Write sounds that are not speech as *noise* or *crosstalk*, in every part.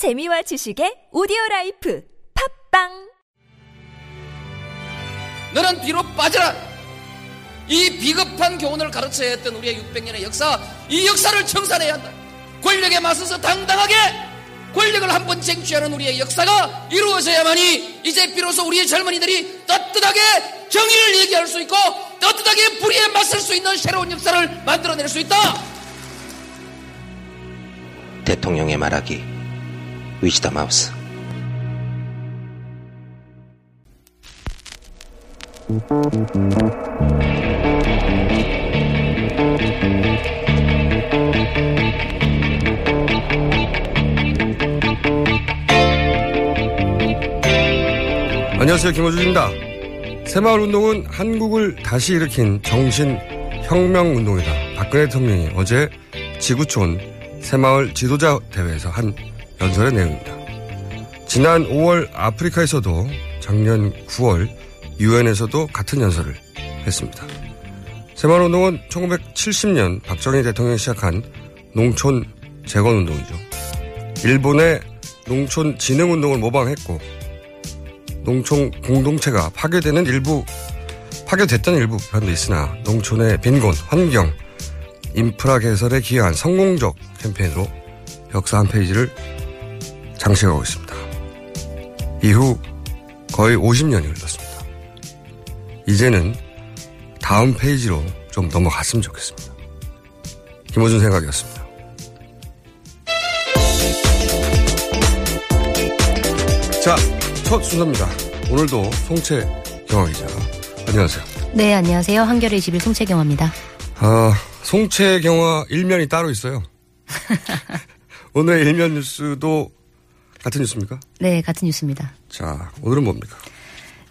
재미와 지식의 오디오 라이프 팟빵 너는 뒤로 빠져라. 이 비겁한 교훈을 가르쳐야 했던 우리의 600년의 역사, 이 역사를 청산해야 한다. 권력에 맞서서 당당하게 권력을 한 번 쟁취하는 우리의 역사가 이루어져야만이 이제 비로소 우리의 젊은이들이 떳떳하게 정의를 얘기할 수 있고 떳떳하게 불의에 맞설 수 있는 새로운 역사를 만들어낼 수 있다. 대통령의 말하기 위즈덤 하우스 안녕하세요. 김호준입니다. 새마을 운동은 한국을 다시 일으킨 정신 혁명 운동이다. 박근혜 대통령이 어제 지구촌 새마을 지도자 대회에서 한 연설의 내용입니다. 지난 5월 아프리카에서도 작년 9월 유엔에서도 같은 연설을 했습니다. 새마을 운동은 1970년 박정희 대통령이 시작한 농촌 재건 운동이죠. 일본의 농촌 진흥 운동을 모방했고 농촌 공동체가 파괴되는 일부 파괴됐던 일부 부분도 있으나 농촌의 빈곤, 환경, 인프라 개설에 기여한 성공적 캠페인으로 역사 한 페이지를 장식하고 있습니다. 이후 거의 50년이 흘렀습니다. 이제는 다음 페이지로 좀 넘어갔으면 좋겠습니다. 김호준 생각이었습니다. 자, 첫 순서입니다. 오늘도 송채 경화 기자. 안녕하세요. 네, 안녕하세요. 한겨레 21 송채 경화입니다. 아, 송채 경화 일면이 따로 있어요. *laughs* 오늘의 일면 뉴스도 같은 뉴스입니까? 네, 같은 뉴스입니다. 자, 오늘은 뭡니까?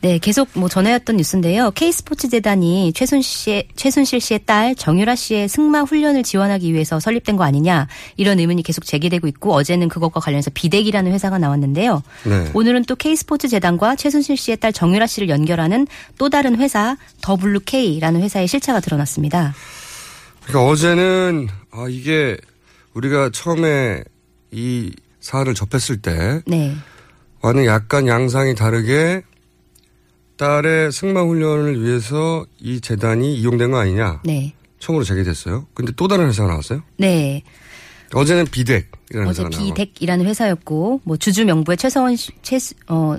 네, 계속 뭐 전해왔던 뉴스인데요. K스포츠 재단이 최순 씨의, 최순실 씨의 딸 정유라 씨의 승마 훈련을 지원하기 위해서 설립된 거 아니냐 이런 의문이 계속 제기되고 있고 어제는 그것과 관련해서 비대기라는 회사가 나왔는데요. 네. 오늘은 또 K스포츠 재단과 최순실 씨의 딸 정유라 씨를 연결하는 또 다른 회사 WK라는 회사의 실체가 드러났습니다. 그러니까 어제는 아 이게 우리가 처음에 이 사안을 접했을 때 네. 와는 약간 양상이 다르게 딸의 승마 훈련을 위해서 이 재단이 이용된 거 아니냐 네. 처음으로 제기됐어요. 근데 또 다른 회사가 나왔어요. 네. 어제는 비덱이라는 어제. 비덱이라는 회사였고 뭐 주주 명부에 최서원 씨, 최, 어,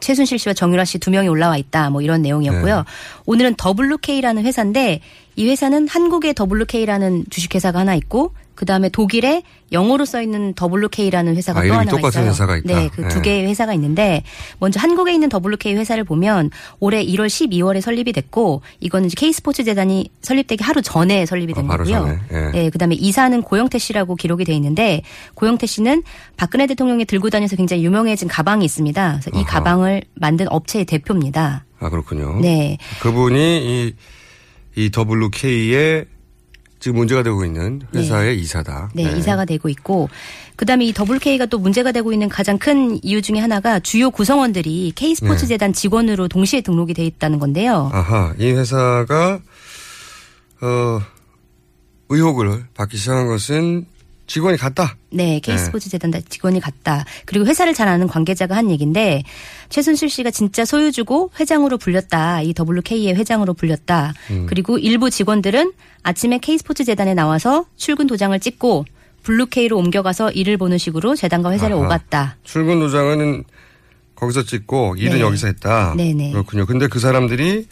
최순실 씨와 정유라 씨 두 명이 올라와 있다 뭐 이런 내용이었고요. 네. 오늘은 WK라는 회사인데 이 회사는 한국에 WK라는 주식회사가 하나 있고 그 다음에 독일에 영어로 써 있는 WK라는 회사가 아, 또 하나 똑같은 있어요. 회사가 있다. 네, 그두 네. 개의 회사가 있는데 먼저 한국에 있는 WK 회사를 보면 올해 1월 12월에 설립이 됐고 이거는 이제 K스포츠 재단이 설립되기 하루 전에 설립이 된 아, 바로 거고요. 전에. 예. 네, 그다음에 이사는 고영태 씨라고 기록이 돼 있는데 고영태 씨는 박근혜 대통령이 들고 다녀서 굉장히 유명해진 가방이 있습니다. 그래서 이 아하. 가방을 만든 업체의 대표입니다. 아 그렇군요. 네. 그분이 이, 이 WK에 지금 문제가 되고 있는 회사의 이사다. 네, 이사가 되고 있고 그다음에 이 WK가 또 문제가 되고 있는 가장 큰 이유 중에 하나가 주요 구성원들이 K스포츠 네. 재단 직원으로 동시에 등록이 돼 있다는 건데요. 아하, 이 회사가 어 의혹을 받기 시작한 것은 직원이 갔다. 네, K스포츠 재단 직원이 갔다. 그리고 회사를 잘 아는 관계자가 한 얘기인데 최순실 씨가 진짜 소유주고 회장으로 불렸다. 이 더블루K의 회장으로 불렸다. 음. 그리고 일부 직원들은 아침에 K스포츠 재단에 나와서 출근 도장을 찍고 블루K로 옮겨가서 일을 보는 식으로 재단과 회사를 아하. 오갔다. 출근 도장은 거기서 찍고 일은 네. 여기서 했다. 네네. 그렇군요. 근데 그 사람들이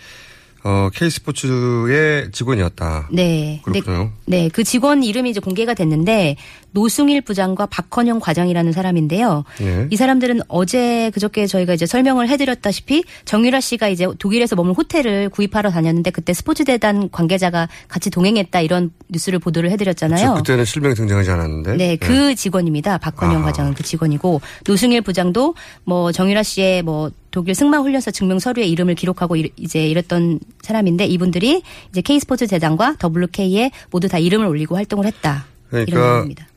어 K스포츠의 직원이었다. 네. 그렇군요. 네, 그 직원 이름이 이제 공개가 됐는데 노승일 부장과 박헌영 과장이라는 사람인데요. 네. 이 사람들은 어제 그저께 저희가 이제 설명을 해드렸다시피 정유라 씨가 이제 독일에서 머물 호텔을 구입하러 다녔는데 그때 스포츠재단 관계자가 같이 동행했다 이런 뉴스를 보도를 해드렸잖아요. 저 그때는 실명이 등장하지 않았는데. 네, 그 직원입니다. 박헌영 아하. 과장은 그 직원이고 노승일 부장도 뭐 정유라 씨의 뭐 독일 승마 훈련소 증명 서류에 이름을 기록하고 이- 이제 이랬던 사람인데 이분들이 이제 K 스포츠 재단과 WK에 모두 다 이름을 올리고 활동을 했다. 이런 그러니까 내용입니다.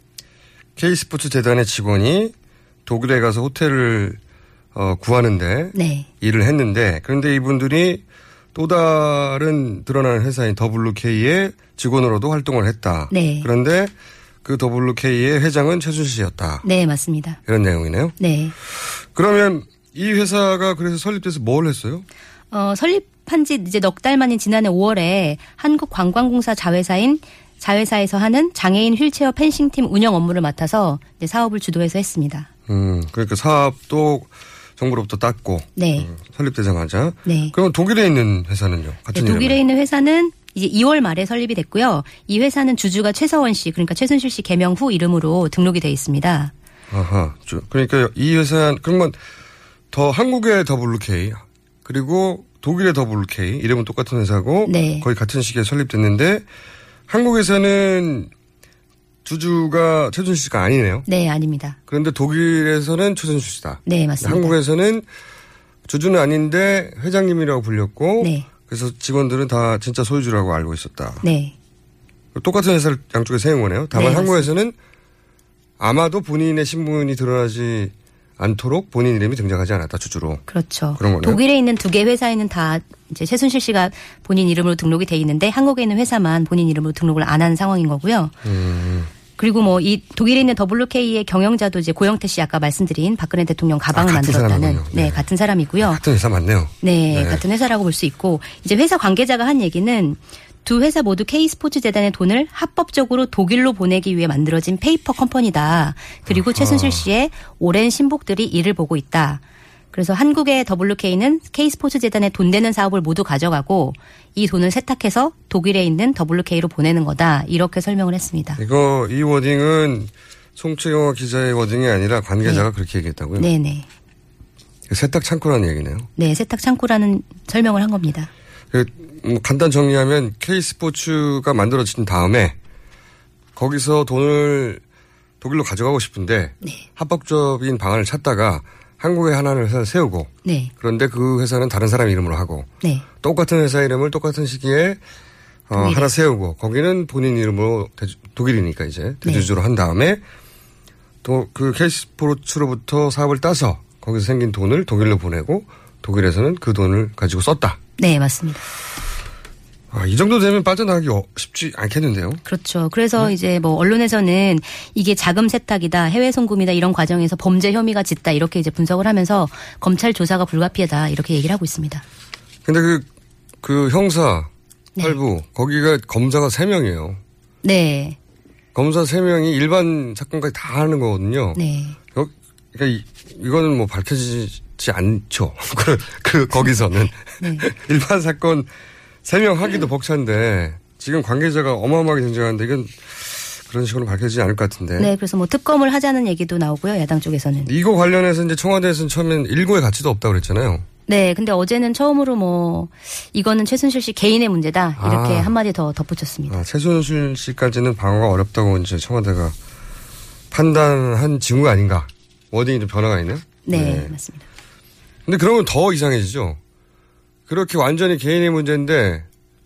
K스포츠 재단의 직원이 독일에 가서 호텔을 어, 구하는데 네. 일을 했는데 그런데 이분들이 또 다른 드러나는 회사인 WK의 직원으로도 활동을 했다. 네. 그런데 그 WK의 회장은 최순실 씨였다. 네, 맞습니다. 이런 내용이네요. 네. 그러면 이 회사가 그래서 설립돼서 뭘 했어요? 어, 설립한 지 이제 넉 달 만인 지난해 5월에 한국관광공사 자회사인 자회사에서 하는 장애인 휠체어 펜싱팀 운영 업무를 맡아서 이제 사업을 주도해서 했습니다. 음, 그러니까 사업도 정부로부터 땄고 네. 음, 설립되자마자. 네. 그럼 독일에 있는 회사는요? 같은 네, 독일에? 있는 회사는 이제 2월 말에 설립이 됐고요. 이 회사는 주주가 최서원 씨, 그러니까 최순실 씨 개명 후 이름으로 등록이 돼 있습니다. 아하. 저- 그러니까 이 회사 그러면 더 한국의 WK 그리고 독일의 WK 이름은 똑같은 회사고 네. 거의 같은 시기에 설립됐는데 한국에서는 주주가 최준실 씨가 아니네요. 네, 아닙니다. 그런데 독일에서는 최준실 씨다. 네, 맞습니다. 한국에서는 주주는 아닌데 회장님이라고 불렸고 네. 그래서 직원들은 다 진짜 소유주라고 알고 있었다. 네. 똑같은 회사를 양쪽에 세운 거네요. 다만 네, 한국에서는 아마도 본인의 신분이 드러나지 않도록 본인 이름이 등장하지 않았다 주주로. 그렇죠. 그런 거네요. 독일에 있는 두 개 회사에는 다 이제 최순실 씨가 본인 이름으로 등록이 돼 있는데 한국에 있는 회사만 본인 이름으로 등록을 안 한 상황인 거고요. 음. 그리고 뭐 이 독일에 있는 WK의 경영자도 이제 고영태 씨 아까 말씀드린 박근혜 대통령 가방을 아, 만들었다는. 네, 네. 같은 사람이고요. 같은 회사 맞네요. 네, 네. 같은 회사라고 볼 수 있고 이제 회사 관계자가 한 얘기는 두 회사 모두 K 스포츠 재단의 돈을 합법적으로 독일로 보내기 위해 만들어진 페이퍼 컴퍼니다. 그리고 최순실 씨의 오랜 심복들이 이를 보고 있다. 그래서 한국의 WK는 K 스포츠 재단에 돈 되는 사업을 모두 가져가고 이 돈을 세탁해서 독일에 있는 WK로 보내는 거다. 이렇게 설명을 했습니다. 이거 이 wording은 송채경화 기자의 워딩이 아니라 관계자가 그렇게 얘기했다고요. 네, 네. 세탁 창고라는 얘기네요. 네, 세탁 창고라는 설명을 한 겁니다. 그, 음, 간단 정리하면 K 스포츠가 만들어진 다음에 거기서 돈을 독일로 가져가고 싶은데 네. 합법적인 방안을 찾다가 한국에 하나를 회사를 세우고 네. 그런데 그 회사는 다른 사람 이름으로 하고 네. 똑같은 회사 이름을 똑같은 시기에 어. 하나 세우고 거기는 본인 이름으로 대주- 독일이니까 이제 네. 대주주로 한 다음에 또 그 케이스포츠로부터 사업을 따서 거기서 생긴 돈을 독일로 보내고 독일에서는 그 돈을 가지고 썼다. 네, 맞습니다. 아, 이 정도 되면 빠져나가기 어- 쉽지 않겠는데요. 그렇죠. 그래서 이제 뭐 언론에서는 이게 자금 세탁이다, 해외 송금이다 이런 과정에서 범죄 혐의가 짙다 이렇게 이제 분석을 하면서 검찰 조사가 불가피하다 이렇게 얘기를 하고 있습니다. 근데 그, 그 형사, 네. 팔부, 거기가 검사가 3명이에요. 네, 검사 3명이 일반 사건까지 다 하는 거거든요. 네, 여- 그러니까 이, 이거는 뭐 밝혀지지 않죠. *laughs* 그, 그, 거기서는. 네. *laughs* 일반 사건 3명 하기도 벅찬데 지금 관계자가 어마어마하게 등장하는데 이건 그런 식으로 밝혀지지 않을 것 같은데. 네. 그래서 뭐 특검을 하자는 얘기도 나오고요, 야당 쪽에서는. 이거 관련해서 이제 청와대에서는 처음엔 일고의 가치도 없다고 그랬잖아요. 네, 근데 어제는 처음으로 뭐 이거는 최순실 씨 개인의 문제다 이렇게 아. 한마디 더 덧붙였습니다. 아, 최순실 씨까지는 방어가 어렵다고 이제 청와대가 판단한 징후가 아닌가. 워딩이 좀 변화가 있네요. 네, 맞습니다. 근데 그러면 더 이상해지죠. 그렇게 완전히 개인의 문제인데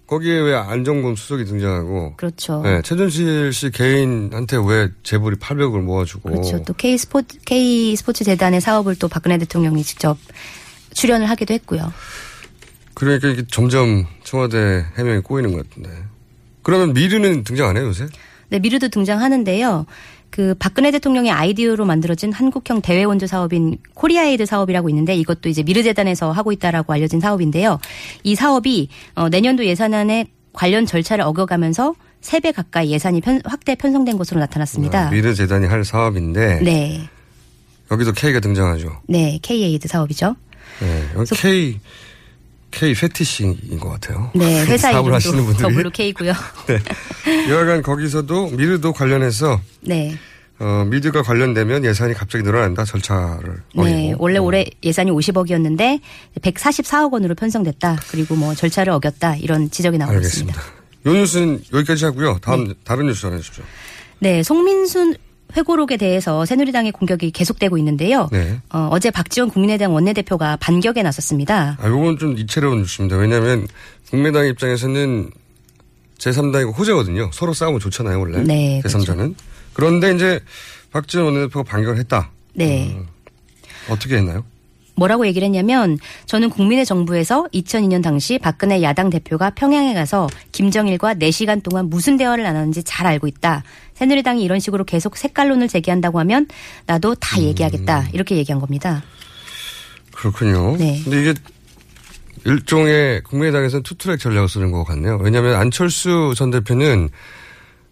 거기에 왜 안정범 수석이 등장하고 그렇죠. 네, 최준실 씨 개인한테 왜 재벌이 800을 모아주고 그렇죠. 또 K 스포츠 K 스포츠 재단의 사업을 또 박근혜 대통령이 직접 출연을 하기도 했고요. 그러니까 이게 점점 청와대 해명이 꼬이는 것 같은데. 그러면 미르는 등장 안 해요 요새? 네, 미르도 등장하는데요. 그 박근혜 대통령의 아이디어로 만들어진 한국형 대외 원조 사업인 코리아에이드 사업이라고 있는데 이것도 이제 미르 재단에서 하고 있다라고 알려진 사업인데요. 이 사업이 어, 내년도 예산안에 관련 절차를 어겨가면서 3배 가까이 예산이 편- 확대 편성된 것으로 나타났습니다. 아, 미르 재단이 할 사업인데 네. 여기도 K가 등장하죠. 네, K-에이드 사업이죠. 네, 여기 K K fetish인 것 같아요. 네, *laughs* 회사 사업을 하시는 분들이 더블루 K고요. *laughs* 네. 여하간 거기서도 미르도 관련해서 네. 어, 미르가 관련되면 예산이 갑자기 늘어난다 절차를 네, 어기고. 원래 올해 예산이 50억이었는데 144억 원으로 편성됐다. 그리고 뭐 절차를 어겼다. 이런 지적이 나오고 알겠습니다. 있습니다. 요 뉴스는 여기까지 하고요. 다음 다른 뉴스 전해 주십시오. 네, 송민순 회고록에 대해서 새누리당의 공격이 계속되고 있는데요. 네. 어, 제 박지원 국민의당 원내대표가 반격에 나섰습니다. 아, 요건 좀 이채로운 뉴스입니다. 왜냐하면 국민당 입장에서는 제3당이고 호재거든요. 서로 싸우면 좋잖아요, 원래. 네, 제3자는. 그런데 이제 박지원 원내대표가 반격을 했다. 네. 음. 어떻게 했나요? 뭐라고 얘기를 했냐면 저는 국민의 정부에서 2002년 당시 박근혜 야당 대표가 평양에 가서 김정일과 4시간 동안 무슨 대화를 나눴는지 잘 알고 있다. 새누리당이 이런 식으로 계속 색깔론을 제기한다고 하면 나도 다 얘기하겠다. 이렇게 얘기한 겁니다. 그렇군요. 네. 근데 이게 일종의 국민의당에서는 투트랙 전략을 쓰는 것 같네요. 왜냐하면 안철수 전 대표는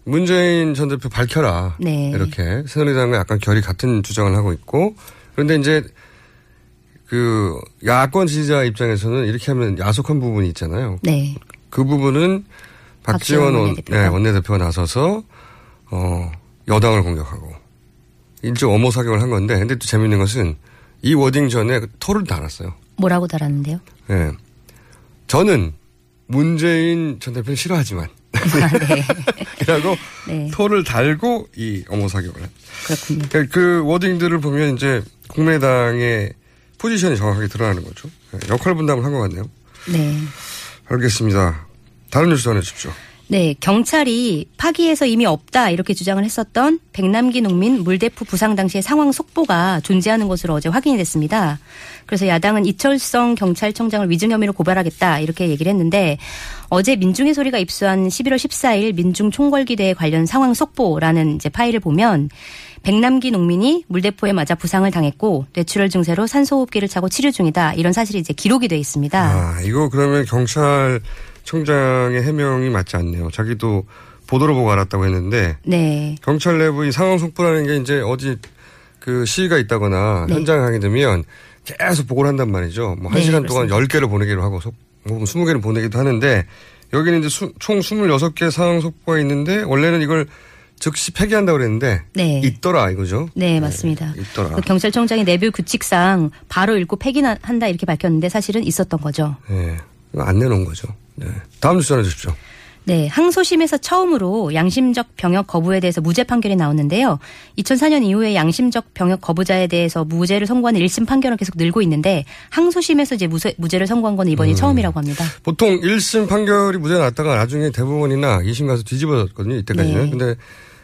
문재인 전 대표 밝혀라. 네. 이렇게 새누리당과 약간 결이 같은 주장을 하고 있고 그런데 이제 그 야권 지지자 입장에서는 이렇게 하면 야속한 부분이 있잖아요. 네. 그 부분은 박지원 박지원 원, 원내대표가. 네, 원내대표가 나서서 어 여당을 공격하고 일종 엄호 사격을 한 건데 근데 또 재밌는 것은 이 워딩 전에 토를 달았어요. 뭐라고 달았는데요? 예. 저는 문재인 전 대표는 싫어하지만 네. *laughs* 이라고 네. 토를 달고 이 엄호 사격을 한. 그렇군요. 그러니까 그 워딩들을 보면 이제 국민의당의 포지션이 정확하게 드러나는 거죠. 예, 역할 분담을 한 것 같네요. 네. 알겠습니다. 다른 뉴스 전해주십시오. 네, 경찰이 파기에서 이미 없다 이렇게 주장을 했었던 백남기 농민 물대포 부상 당시의 상황 속보가 존재하는 것으로 어제 확인이 됐습니다. 그래서 야당은 이철성 경찰청장을 위증 혐의로 고발하겠다 이렇게 얘기를 했는데 어제 민중의 소리가 입수한 11월 14일 민중 총궐기대회 관련 상황 속보라는 이제 파일을 보면 백남기 농민이 물대포에 맞아 부상을 당했고 뇌출혈 증세로 산소호흡기를 차고 치료 중이다 이런 사실이 이제 기록이 돼 있습니다. 아, 이거 그러면 경찰 청장의 해명이 맞지 않네요. 자기도 보도를 보고 알았다고 했는데 네. 경찰 내부 이 상황 속보라는 게 이제 어디 그 시위가 있다거나 네. 현장에 가게 되면 계속 보고를 한단 말이죠. 뭐한 네, 시간 동안 그렇습니다. 10개를 보내기로 하고 속, 뭐 20개를 보내기도 하는데 여기는 이제 수- 총 26개 상황 속보가 있는데 원래는 이걸 즉시 폐기한다고 그랬는데 네. 있더라 이거죠. 네, 맞습니다. 있더라. 그 경찰청장이 내부 규칙상 바로 읽고 폐기한다 이렇게 밝혔는데 사실은 있었던 거죠. 네. 안 내놓은 거죠. 네. 다음 뉴스 전해주십시오. 네, 항소심에서 처음으로 양심적 병역 거부에 대해서 무죄 판결이 나왔는데요. 2004년 이후에 양심적 병역 거부자에 대해서 무죄를 선고하는 1심 판결은 계속 늘고 있는데 항소심에서 이제 무죄, 무죄를 선고한 건 이번이 처음이라고 합니다. 보통 1심 판결이 무죄 났다가 나중에 대법원이나 2심 가서 뒤집어졌거든요. 이때까지는. 네. 근데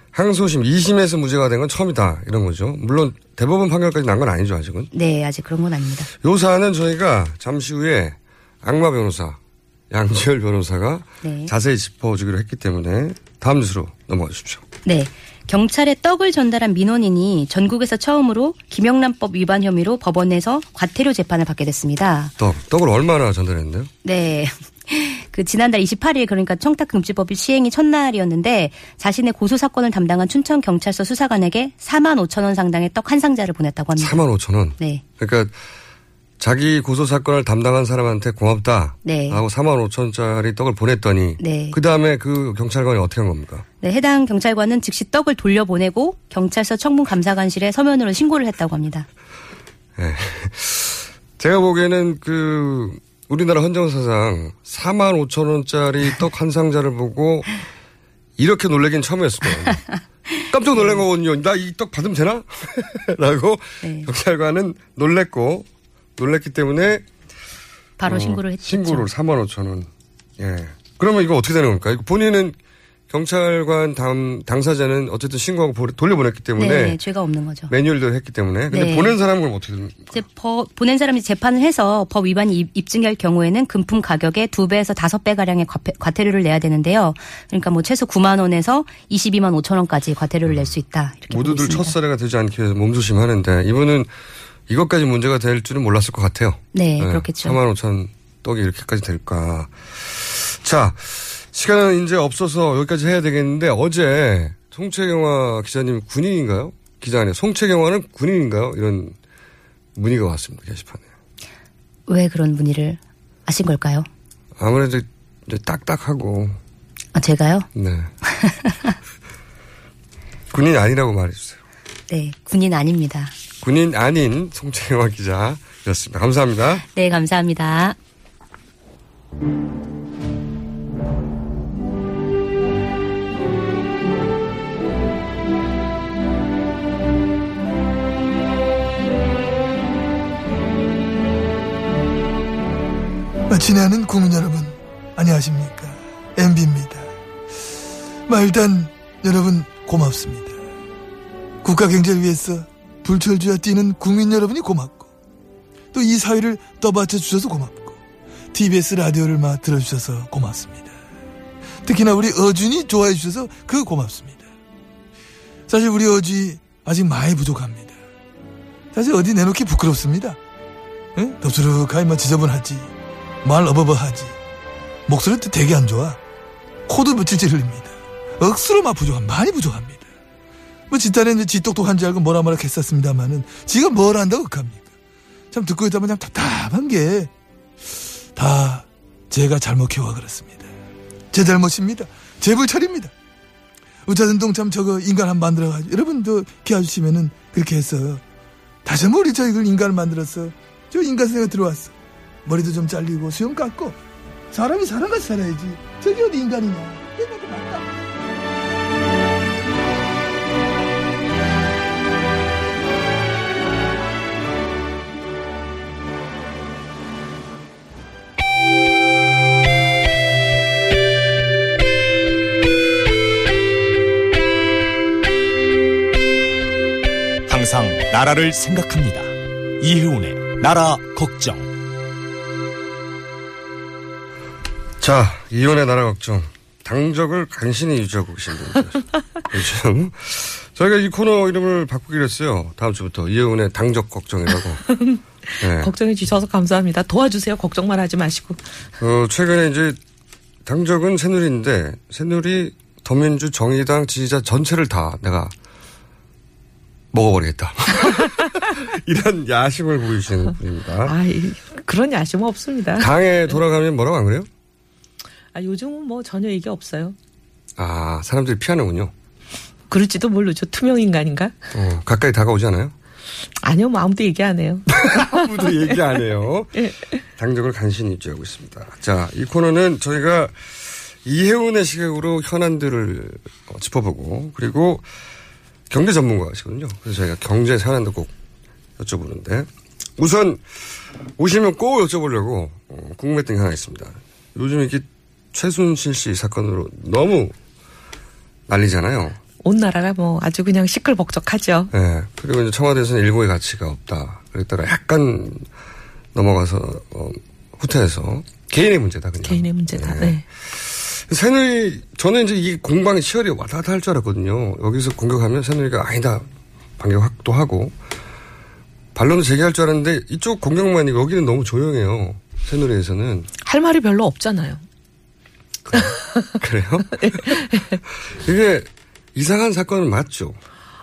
항소심 2심에서 무죄가 된 건 처음이다. 이런 거죠. 물론 대법원 판결까지 난 건 아니죠. 아직은. 네, 아직 그런 건 아닙니다. 요 사안은 저희가 잠시 후에 악마 변호사 양지열 변호사가 네. 자세히 짚어주기로 했기 때문에 다음 뉴스로 넘어가 주십시오. 네. 경찰에 떡을 전달한 민원인이 전국에서 처음으로 김영란법 위반 혐의로 법원에서 과태료 재판을 받게 됐습니다. 떡, 떡을 얼마나 전달했는데요? 네. *laughs* 그 지난달 28일 그러니까 청탁금지법이 시행이 첫날이었는데 자신의 고소 사건을 담당한 춘천 경찰서 수사관에게 4만 5천 원 상당의 떡 한 상자를 보냈다고 합니다. 4만 5천 원. 네. 그러니까 자기 고소 사건을 담당한 사람한테 고맙다. 네. 하고 4만 5천짜리 떡을 보냈더니 네. 그 다음에 그 경찰관이 어떻게 한 겁니까? 네, 해당 경찰관은 즉시 떡을 돌려보내고 경찰서 청문 감사관실에 서면으로 신고를 했다고 합니다. 제가 보기에는 그 우리나라 헌정사상 4만 5천 원짜리 *laughs* 떡 한 상자를 보고 이렇게 놀라긴 처음이었을 거예요. *laughs* 깜짝 놀란 거거든요. 나 이 떡 받으면 되나? *laughs* 라고 네. 경찰관은 놀랬고 놀랬기 때문에 바로 어, 신고를 했죠. 신고를 4만 5천 원. 예. 그러면 이거 어떻게 되는 겁니까? 본인은 경찰관 당, 당사자는 어쨌든 신고하고 보- 돌려보냈기 때문에 네, 죄가 없는 거죠. 매뉴얼대로 했기 때문에. 근데 네. 보낸 사람은 어떻게 됩니까? 이제 법- 보낸 사람이 재판을 해서 법 위반이 입- 입증할 경우에는 금품 가격의 두 배에서 다섯 배 가량의 과태- 과태료를 내야 되는데요. 그러니까 뭐 최소 9만 원에서 22만 5천 원까지 과태료를 낼 수 있다. 모두들 있습니다. 첫사례가 되지 않기 위해서 몸조심하는데 이분은 이것까지 문제가 될 줄은 몰랐을 것 같아요. 네, 그렇겠죠. 4만 5천 떡이 이렇게까지 될까. 자, 시간은 이제 없어서 여기까지 해야 되겠는데 어제 송채경화 기자님 군인인가요? 기자 아니에요. 송채경화는 군인인가요? 이런 문의가 왔습니다. 게시판에. 왜 그런 문의를 하신 걸까요? 아무래도 이제 딱딱하고 아, 제가요? 네. *laughs* 군인 아니라고 말해주세요. 네, 군인 아닙니다. 군인 아닌 송채경화 기자였습니다. 감사합니다. 네, 감사합니다. 친애하는 국민 여러분, 안녕하십니까. MB입니다. 일단, 여러분, 고맙습니다. 국가 경제를 위해서 불철주야 뛰는 국민 여러분이 고맙고, 또 이 사회를 떠받쳐 주셔서 고맙고 TBS 라디오를 막 들어주셔서 고맙습니다. 특히나 우리 어준이 좋아해 주셔서 그 고맙습니다. 사실 우리 어준이 아직 많이 부족합니다. 사실 어디 내놓기 부끄럽습니다. 응? 덥수룩하기만 지저분하지 말 어버버하지 목소리도 되게 안 좋아 코도 며칠째 흘립니다. 억수로 막 부족함 많이 부족합니다. 뭐 이제 지 똑똑한 줄 알고 뭐라 뭐라 했었습니다마는 지가 뭘 안다고 합니까? 참 듣고 있다 보면 참 답답한 게 다 제가 잘못 키워 그렇습니다. 제 잘못입니다. 제 불찰입니다. 우차전동 참 저거 인간 한번 만들어가지고 여러분도 키워주시면은 그렇게 해서 다시 한번 우리 저 이걸 인간을 만들었어. 저 인간 생각 들어왔어. 머리도 좀 잘리고 수염 깎고 사람이 사람같이 살아야지. 저기 어디 인간이냐. 나라를 생각합니다. 이혜훈의 나라 걱정. 자, 이혼의 나라 걱정. 당적을 간신히 유지하고 계신 분들. 요즘. *laughs* 저희가 이 코너 이름을 바꾸기로 했어요. 다음 주부터. 이혼의 당적 걱정이라고. *laughs* 네. 걱정해 주셔서 감사합니다. 도와주세요. 걱정만 하지 마시고. 어, 최근에 이제 당적은 새누리인데, 새누리 더민주 정의당 지지자 전체를 다 내가 먹어버리겠다. *laughs* 이런 야심을 보이시는 분입니다. 아, 이- 그런 야심은 없습니다. 당에 돌아가면 뭐라고 안 그래요? 아, 요즘은 뭐 전혀 얘기 없어요. 아, 사람들이 피하는군요. 그럴지도 모르죠. 투명 인간인가? 어, 가까이 다가오지 않아요? 아니요, 뭐 아무도 얘기 안 해요. *laughs* 아무도 얘기 안 해요. *laughs* 당적을 간신히 유지하고 있습니다. 자, 이 코너는 저희가 이혜훈의 시각으로 현안들을 어, 짚어보고 그리고 경제 전문가시거든요. 그래서 저희가 경제 현안도 꼭 여쭤보는데 우선 오시면 꼭 여쭤보려고 어, 궁금했던 게 하나 있습니다. 요즘 이렇게 최순실 씨 사건으로 너무 난리잖아요. 온 나라가 뭐 아주 그냥 시끌벅적하죠. 예. 그리고 이제 청와대에서는 일고의 가치가 없다. 그랬다가 약간 넘어가서 어, 후퇴해서 개인의 문제다 그냥. 개인의 문제다. 예. 네. 새누리 저는 이제 이 공방이 치열이 왔다 갔다 할 줄 알았거든요. 여기서 공격하면 새누리가 아니다 반격 확도 하고 반론도 제기할 줄 알았는데 이쪽 공격만이 여기는 너무 조용해요. 새누리에서는 할 말이 별로 없잖아요. 그래요? *laughs* *laughs* 이게 이상한 사건은 맞죠.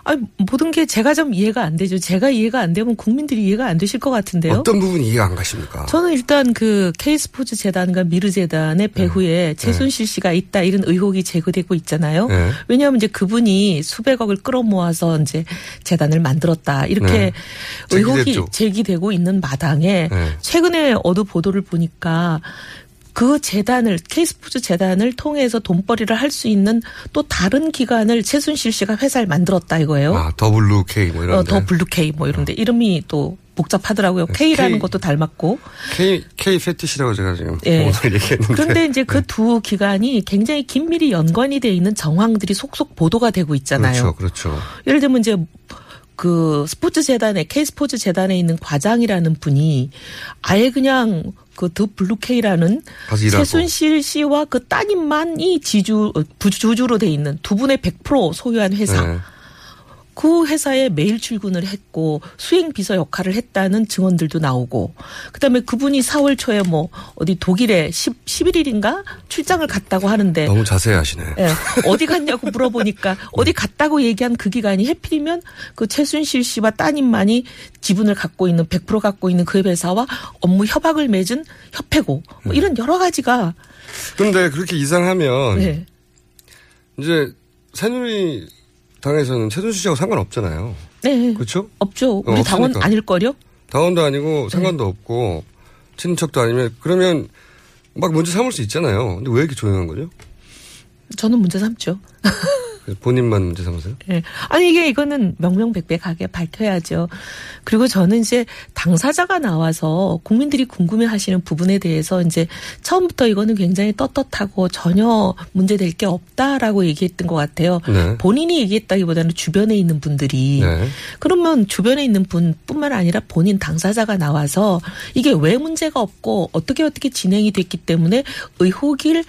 아니, 모든 게 제가 좀 이해가 안 되죠. 제가 이해가 안 되면 국민들이 이해가 안 되실 것 같은데요. 어떤 부분이 이해가 안 가십니까? 저는 일단 그 K스포츠 재단과 미르 재단의 배후에 최순실 씨가 있다 이런 의혹이 제기되고 있잖아요. 네. 왜냐하면 이제 그분이 수백억을 끌어모아서 이제 재단을 만들었다 이렇게 네. 의혹이. 제기되고 있는 마당에 네. 최근에 어느 보도를 보니까 그 재단을 K스포츠 재단을 통해서 돈벌이를 할 수 있는 또 다른 기관을 최순실 씨가 회사를 만들었다 이거예요. 아 더블루 K 뭐 이런 어, 더 블루 K 뭐 이런데 이름이 또 복잡하더라고요. K라는 K. 것도 닮았고. K K fetish라고 제가 지금 예. 오늘 얘기했는데. 그런데 이제 그 두 기관이 굉장히 긴밀히 연관이 돼 있는 정황들이 속속 보도가 되고 있잖아요. 그렇죠, 그렇죠. 예를 들면 이제 그 스포츠 재단에 K 스포츠 재단에 있는 과장이라는 분이 아예 그냥 그 더블루 K라는 가서 일하고. 최순실 씨와 그 따님만이 지주 어, 부주주로 돼 있는 두 분의 100% 소유한 회사. 네. 그 회사에 매일 출근을 했고 수행 비서 역할을 했다는 증언들도 나오고 그다음에 그분이 4월 초에 뭐 어디 독일에 10, 11일인가 출장을 갔다고 하는데 너무 자세히 하시네. 예, 어디 갔냐고 물어보니까 *laughs* 어디 갔다고 얘기한 그 기간이 해필이면 그 최순실 씨와 따님만이 지분을 갖고 있는 100% 갖고 있는 그 회사와 업무 협약을 맺은 협회고 뭐 이런 여러 가지가 근데 그렇게 이상하면 네. 이제 새누리 당에서는 최순실 씨하고 상관없잖아요. 네. 그렇죠? 없죠. 우리 어, 당원 없으니까. 아닐 거요? 당원도 아니고 상관도 네. 없고 친척도 아니면 그러면 막 문제 삼을 수 있잖아요. 근데 왜 이렇게 조용한 거죠? 저는 문제 삼죠. *laughs* 그 본인만 문제 삼으세요? 예. 아니 이게 이거는 명명백백하게 밝혀야죠. 그리고 저는 이제 당사자가 나와서 국민들이 궁금해하시는 부분에 대해서 이제 처음부터 이거는 굉장히 떳떳하고 전혀 문제될 게 없다라고 얘기했던 것 같아요. 네. 본인이 얘기했다기보다는 주변에 있는 분들이 네. 그러면 주변에 있는 분뿐만 아니라 본인 당사자가 나와서 이게 왜 문제가 없고 어떻게 어떻게 진행이 됐기 때문에 의혹을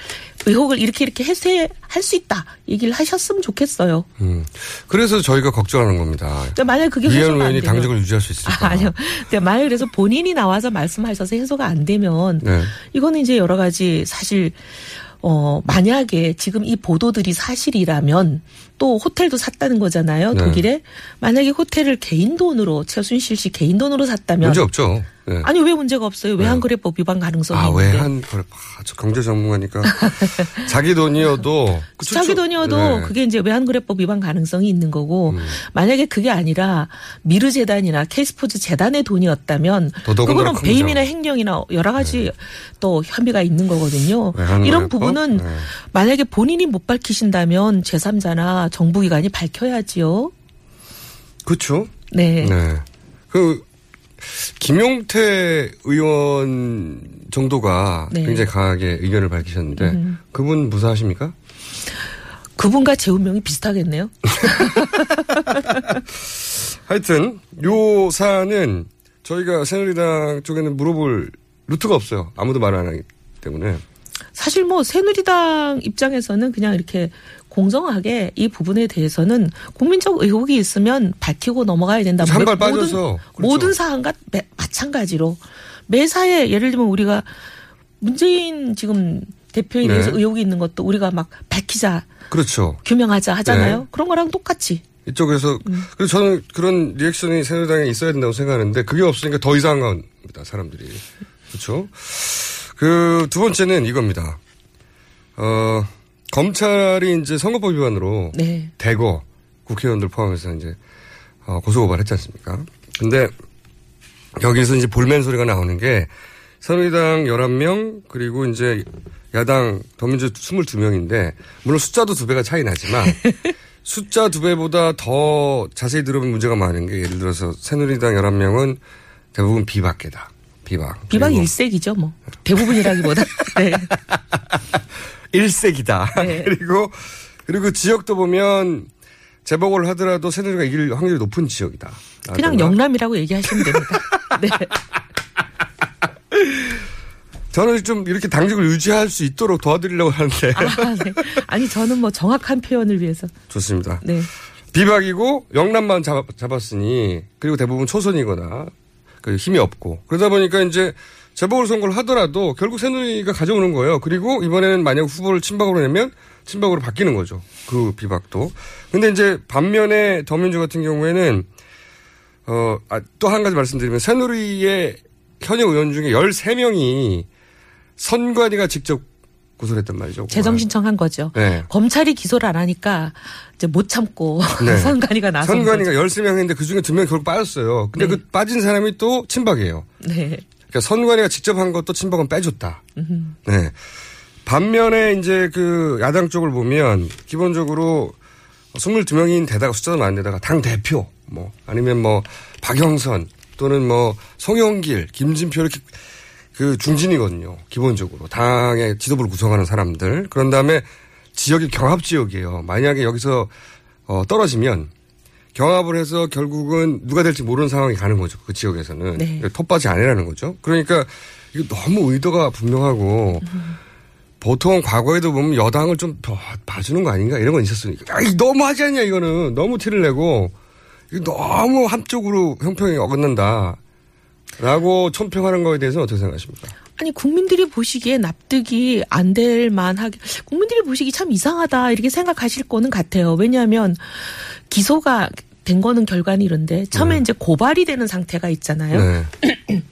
의혹을 이렇게 이렇게 해소할 수 있다 얘기를 하셨으면 좋겠어요. 음. 그래서 저희가 걱정하는 겁니다. 그러니까 만약 그게 해소가 안 의원이 되면 당직을 유지할 수 있을까? 아, 아니요. 근데 만약 그래서 본인이 나와서 말씀하셔서 해소가 안 되면 네. 이거는 이제 여러 가지 사실 어 만약에 지금 이 보도들이 사실이라면 또 호텔도 샀다는 거잖아요. 네. 독일에 만약에 호텔을 개인 돈으로 최순실 씨 개인 돈으로 샀다면 문제 없죠. 네. 아니 왜 문제가 없어요? 네. 외환거래법 위반 가능성이 아, 있는데. 그래. 아, 저 경제 전문가니까. *laughs* 자기 돈이어도. 그 자기 추측- 돈이어도 네. 음. 그게 이제 외환거래법 위반 가능성이 있는 거고 만약에 그게 아니라 미르 재단이나 케이스포츠 재단의 돈이었다면 그거는 큰 배임이나. 행령이나 여러 가지 또 혐의가 있는 거거든요. 이런 부분은 네. 만약에 본인이 못 밝히신다면 제3자나 정부기관이 밝혀야지요. 그렇죠. 네. 네. 그, 김용태 의원 정도가 네. 굉장히 강하게 의견을 밝히셨는데 음. 그분 무사하십니까? 그분과 제 운명이 비슷하겠네요. *laughs* 하여튼 요 사안은 저희가 새누리당 쪽에는 물어볼 루트가 없어요. 아무도 말안 하기 때문에. 사실 뭐 새누리당 입장에서는 그냥 이렇게 공정하게 이 부분에 대해서는 국민적 의혹이 있으면 밝히고 넘어가야 된다. 모든- 빠져서. 그렇죠. 모든 사안과 매- 마찬가지로 매사에 예를 들면 우리가 문재인 지금 대표에 네. 대해서 의혹이 있는 것도 우리가 막 밝히자, 그렇죠. 규명하자 하잖아요. 네. 그런 거랑 똑같이. 이쪽에서 음. 그래서 저는 그런 리액션이 새누리당에 있어야 된다고 생각하는데 그게 없으니까 더 이상한 겁니다. 사람들이. 그렇죠? 그 두 번째는 이겁니다. 어, 검찰이 이제 선거법 위반으로 네. 대거 국회의원들 포함해서 이제 어, 고소고발했지 않습니까? 근데 여기서 이제 볼멘 소리가 나오는 게 새누리당 11명 그리고 이제 야당 더민주 22명인데 물론 숫자도 두 배가 차이 나지만 *laughs* 숫자 두 배보다 더 자세히 들어보면 문제가 많은 게 예를 들어서 새누리당 11명은 대부분 비박계다. 비박. 그리고 일색이죠, 뭐. 대부분이라기보다. *laughs* 네. 일색이다. 네. *laughs* 그리고 그리고 지역도 보면 재보궐을 하더라도 새누리가 이길 확률이 높은 지역이다. 그냥 라든가. 영남이라고 얘기하시면 됩니다. 네. *laughs* 저는 좀 이렇게 당직을 유지할 수 있도록 도와드리려고 하는데 아, 네. 아니, 저는 뭐 정확한 표현을 위해서. 좋습니다. 네. 비박이고 영남만 잡, 잡았으니 그리고 대부분 초선이거나 그 힘이 없고 그러다 보니까 이제 재보궐 선거를 하더라도 결국 새누리가 가져오는 거예요. 그리고 이번에는 만약 후보를 친박으로 내면 친박으로 바뀌는 거죠. 그 비박도. 근데 이제 반면에 더민주 같은 경우에는 어, 아, 또 한 가지 말씀드리면 새누리의 현역 의원 중에 13명이 선관위가 직접 구속을 했단 말이죠. 재정 신청한 거죠. 네. 검찰이 기소를 안 하니까 이제 못 참고 *laughs* 네. 선관위가 나선 선관위가 거죠. 13명 했는데 그 중에 2명 결국 빠졌어요. 근데 네. 그 빠진 사람이 또 친박이에요. 네. 그러니까 선관위가 직접 한 것도 친박은 빼줬다. 음. 네. 반면에 이제 그 야당 쪽을 보면 기본적으로 22명인 데다가 숫자도 많은데다가 당 대표 뭐 아니면 뭐 박영선 또는 뭐 송영길, 김진표 이렇게 그 중진이거든요. 기본적으로 당의 지도부를 구성하는 사람들. 그런 다음에 지역이 경합 지역이에요. 만약에 여기서 어, 떨어지면 경합을 해서 결국은 누가 될지 모르는 상황이 가는 거죠. 그 지역에서는 네. 텃밭이 아니라는 거죠. 그러니까 이거 너무 의도가 분명하고 보통 과거에도 보면 여당을 좀 봐- 봐주는 거 아닌가 이런 건 있었으니까 아, 너무 하지 않냐 이거는 너무 티를 내고 이거 너무 한쪽으로 형평이 어긋난다. 라고 총평하는 거에 대해서 어떻게 생각하십니까? 아니 국민들이 보시기에 납득이 안 될 만하게 국민들이 보시기 참 이상하다 이렇게 생각하실 거는 같아요. 왜냐하면 기소가 된 거는 결과는 이런데 처음에 이제 고발이 되는 상태가 있잖아요. 네. *clears throat*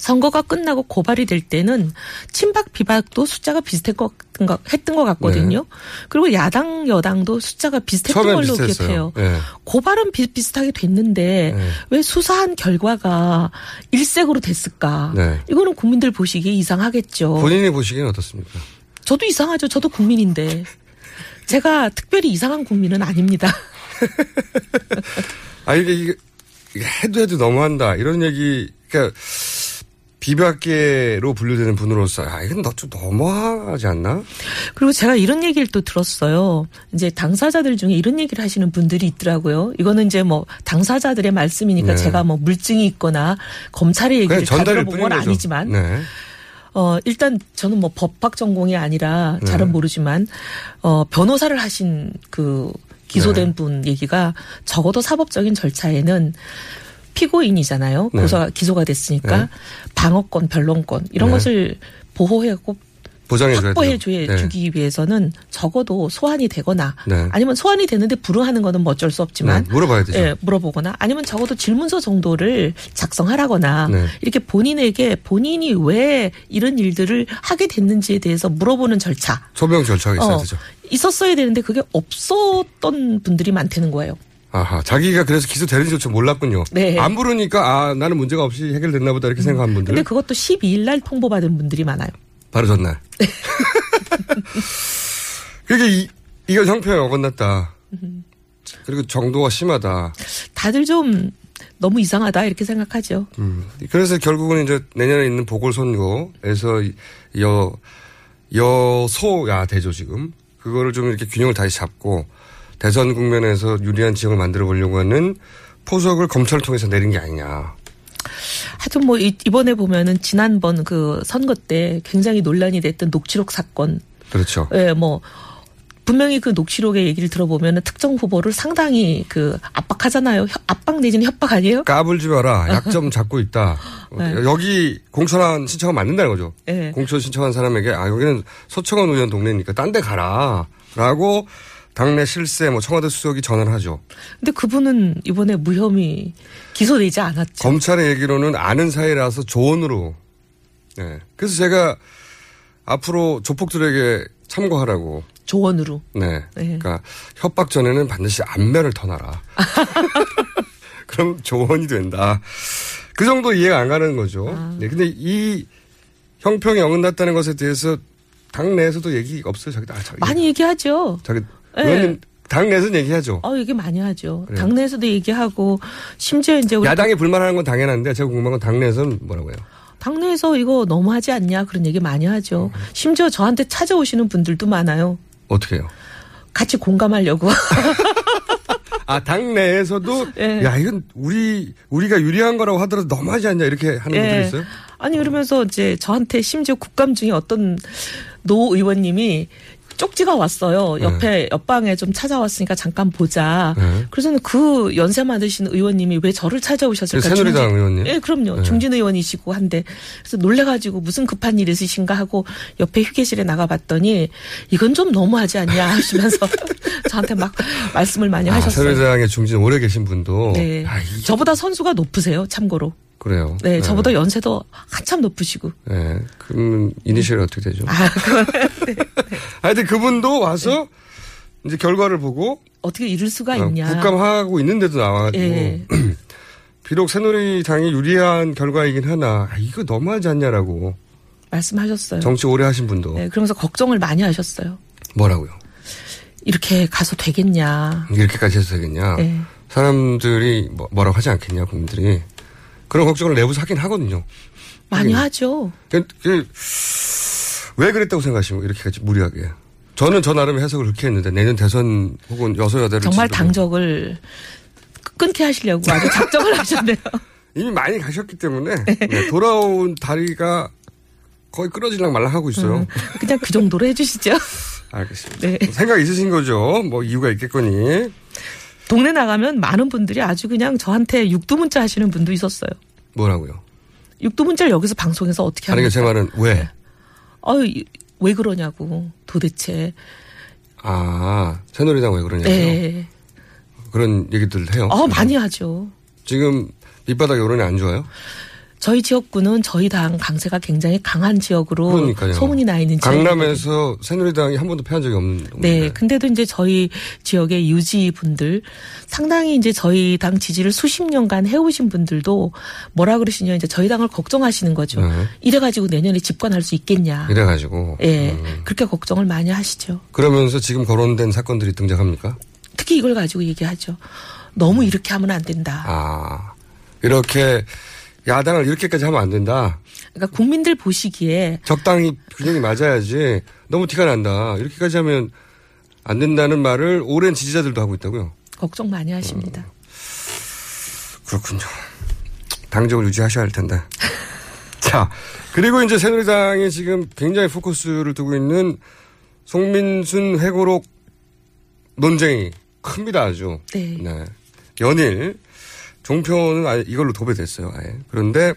선거가 끝나고 고발이 될 때는 친박 비박도 숫자가 비슷했던 것, 했던 것 같거든요. 그리고 야당 여당도 숫자가 비슷했던 네. 걸로. 기억해요. 네. 고발은 비슷비슷하게 됐는데 네. 왜 수사한 결과가 일색으로 됐을까? 네. 이거는 국민들 보시기에 이상하겠죠. 본인이 보시기엔 어떻습니까? 저도 이상하죠. 저도 국민인데. 제가 특별히 이상한 국민은 아닙니다. *laughs* 아, 이게, 이게 해도 해도 너무한다. 이런 얘기, 그러니까, 비박계로 분류되는 분으로서, 아, 이건 너 좀 너무하지 않나? 그리고 제가 이런 얘기를 또 들었어요. 이제 당사자들 중에 이런 얘기를 하시는 분들이 있더라고요. 이거는 이제 뭐 당사자들의 말씀이니까 네. 제가 뭐 물증이 있거나 검찰의 얘기를 다 들어본 건. 아니지만 네. 어, 일단 저는 뭐 법학 전공이 아니라 잘은 네. 모르지만, 어, 변호사를 하신 그 기소된 네. 분 얘기가 적어도 사법적인 절차에는 피고인이잖아요. 네. 고소가, 기소가 됐으니까 네. 방어권, 변론권 이런 네. 것을 보호하고 확보해. 주- 네. 주기 위해서는 적어도 소환이 되거나 네. 아니면 소환이 되는데 불응하는 거는 뭐 어쩔 수 없지만 네, 물어봐야 되죠. 예, 물어보거나 아니면 적어도 질문서 정도를 작성하라거나 네. 이렇게 본인에게 본인이 왜 이런 일들을 하게 됐는지에 대해서 물어보는 절차 소명 절차가 있어야 어, 되죠. 있었어야 되는데 그게 없었던 분들이 많다는 거예요. 아하, 자기가 그래서 기소되는지조차 몰랐군요. 네. 안 부르니까, 아, 나는 문제가 없이 해결됐나 보다 이렇게 생각한 분들. 근데 그것도 12일 날 통보받은 분들이 많아요. 바로 전날. *laughs* 그게 이, 이건 형평이 어긋났다. 그리고 정도가 심하다. 다들 좀 너무 이상하다 이렇게 생각하죠. 음. 그래서 결국은 이제 내년에 있는 보궐선거에서 여, 여소야 되죠, 지금. 그거를 좀 이렇게 균형을 다시 잡고 대선 국면에서 유리한 지형을 만들어 보려고 하는 포석을 검찰을 통해서 내린 게 아니냐. 하여튼 뭐 이- 이번에 보면은 지난번 그 선거 때 굉장히 논란이 됐던 녹취록 사건 그렇죠. 예, 뭐 분명히 그 녹취록의 얘기를 들어보면은 특정 후보를 상당히 그 압박하잖아요. 협- 압박 내지는 협박 아니에요? 까불지 마라. *laughs* 약점 잡고 있다. 네. 여기 공천한 신청은 맞는다는 거죠. 네. 공천 신청한 사람에게 아 여기는 서청원 의원 동네니까 딴 데 가라. 라고 당내 실세 뭐 청와대 수석이 전화를 하죠. 근데 그분은 이번에 무혐의 기소되지 않았죠. 검찰의 얘기로는 아는 사이라서 조언으로. 네. 그래서 제가 앞으로 조폭들에게 참고하라고. 조언으로. 네. 네. 그러니까 협박 전에는 반드시 안면을 터놔라. *laughs* 그럼 조언이 된다. 그 정도 이해가 안 가는 거죠. 아. 네. 근데 이 형평이 어긋났다는 것에 대해서 당내에서도 얘기 없어요. 자기 아, 자기 많이 얘기하죠. 자기 네. 의원님 당내에서는 얘기하죠. 어, 얘기 많이 하죠. 그래요? 당내에서도 얘기하고 심지어 이제 우리 야당이 불만하는 건 당연한데 제가 궁금한 건 당내에서는 뭐라고 해요? 당내에서 이거 너무하지 않냐 그런 얘기 많이 하죠. 음. 심지어 저한테 찾아오시는 분들도 많아요. 어떻게 해요? 같이 공감하려고. *laughs* 아, 당내에서도 예. 야, 이건 우리 우리가 유리한 거라고 하더라도 너무하지 않냐 이렇게 하는 분들이 예. 있어요? 아니 그러면서 이제 저한테 심지어 국감 중에 어떤 노 의원님이 쪽지가 왔어요. 옆에 옆방에 좀 찾아왔으니까 잠깐 보자. 네. 그래서는 그 연세 많으신 의원님이 왜 저를 찾아오셨을까? 그 새누리당 중진- 의원님? 예, 그럼요. 네. 중진 의원이시고 한데 그래서 놀래가지고 무슨 급한 일 있으신가 하고 옆에 휴게실에 나가봤더니 이건 좀 너무하지 않냐 하시면서 *laughs* 저한테 막 말씀을 많이 아, 하셨어요. 새누리당에 중진 오래 계신 분도 네. 아, 이- 저보다 선수가 높으세요. 참고로. 그래요. 네, 저보다 연세도 한참 높으시고. 네. 그럼 이니셜이 어떻게 되죠? 아, 그건 *laughs* 하여튼 그분도 와서 이제 결과를 보고 어떻게 이럴 수가 어, 있냐. 국감하고 있는데도 나와가지고 예. *clears throat* 비록 새누리당이 유리한 결과이긴 하나 아, 이거 너무하지 않냐라고 말씀하셨어요. 정치 오래 하신 분도 네, 그러면서 걱정을 많이 하셨어요. 뭐라고요? 이렇게 가서 되겠냐. 이렇게까지 해서 되겠냐? 네. 사람들이 뭐, 뭐라고 하지 않겠냐 국민들이 그런 걱정을 내부에서 하긴 하거든요. 많이 하긴. 하죠. 그, 그, 왜 그랬다고 생각하시고 이렇게까지 무리하게? 저는 저 나름 해석을 그렇게 했는데 내년 대선 혹은 여소야대를 정말 당적을 끊게 하시려고 아주 작정을 *laughs* 하셨네요. 이미 많이 가셨기 때문에 네, 돌아온 다리가 거의 끊어질랑 말랑 하고 있어요. 음, 그냥 그 정도로 해주시죠. *laughs* 알겠습니다. 네. 생각 있으신 거죠? 뭐 이유가 있겠거니. 동네 나가면 많은 분들이 아주 그냥 저한테 육두문자 하시는 분도 있었어요. 뭐라고요? 육두문자를 여기서 방송에서 어떻게 하는 그제 말은 왜? 아유, 이- 왜 그러냐고, 도대체. 아, 새누리당 왜 그러냐고. 네. 그런 얘기들 해요. 아, 많이 하죠. 지금 밑바닥 여론이 안 좋아요? 저희 지역구는 저희 당 강세가 굉장히 강한 지역으로 그러니까요. 소문이 나 있는 지역. 강남에서 새누리당이 한 번도 패한 적이 없는 동네인데. 네. 근데도 이제 저희 지역의 유지 분들 상당히 이제 저희 당 지지를 수십 년간 해오신 분들도 뭐라 그러시냐 이제 저희 당을 걱정하시는 거죠. 네. 이래가지고 내년에 집권할 수 있겠냐. 이래가지고. 예. 음. 그렇게 걱정을 많이 하시죠. 그러면서 지금 거론된 사건들이 등장합니까? 특히 이걸 가지고 얘기하죠. 너무 이렇게 하면 안 된다. 아, 이렇게 야당을 이렇게까지 하면 안 된다. 그러니까 국민들 보시기에 적당히 균형이 맞아야지 너무 티가 난다. 이렇게까지 하면 안 된다는 말을 오랜 지지자들도 하고 있다고요. 걱정 많이 하십니다. 그렇군요. 당적을 유지하셔야 할 텐데. *laughs* 자, 그리고 이제 새누리당이 지금 굉장히 포커스를 두고 있는 송민순 회고록 논쟁이 큽니다, 아주. 네. 연일 종편은 아예 이걸로 도배됐어요, 아예. 그런데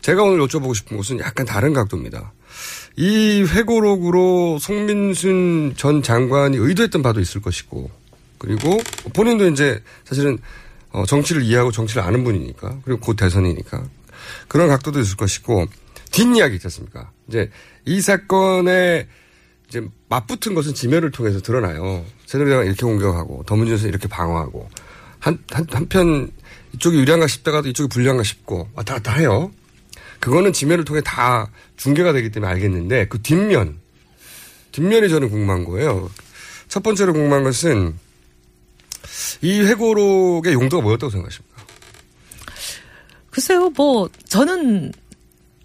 제가 오늘 여쭤보고 싶은 것은 약간 다른 각도입니다. 이 회고록으로 송민순 전 장관이 의도했던 바도 있을 것이고, 그리고 본인도 이제 사실은 어, 정치를 이해하고 정치를 아는 분이니까, 그리고 곧 대선이니까 그런 각도도 있을 것이고 뒷이야기 있지 않습니까? 이제 이 사건에 이제 맞붙은 것은 지면을 통해서 드러나요. 새누리당은 이렇게 공격하고 더문진에서 이렇게 방어하고 한, 한, 한편 이쪽이 유리한가 싶다가 도 이쪽이 불리한가 싶고 왔다 갔다 해요. 그거는 지면을 통해 다 중계가 되기 때문에 알겠는데 그 뒷면, 뒷면이 저는 궁금한 거예요. 첫 번째로 궁금한 것은 이 회고록의 용도가 뭐였다고 생각하십니까? 글쎄요, 뭐 저는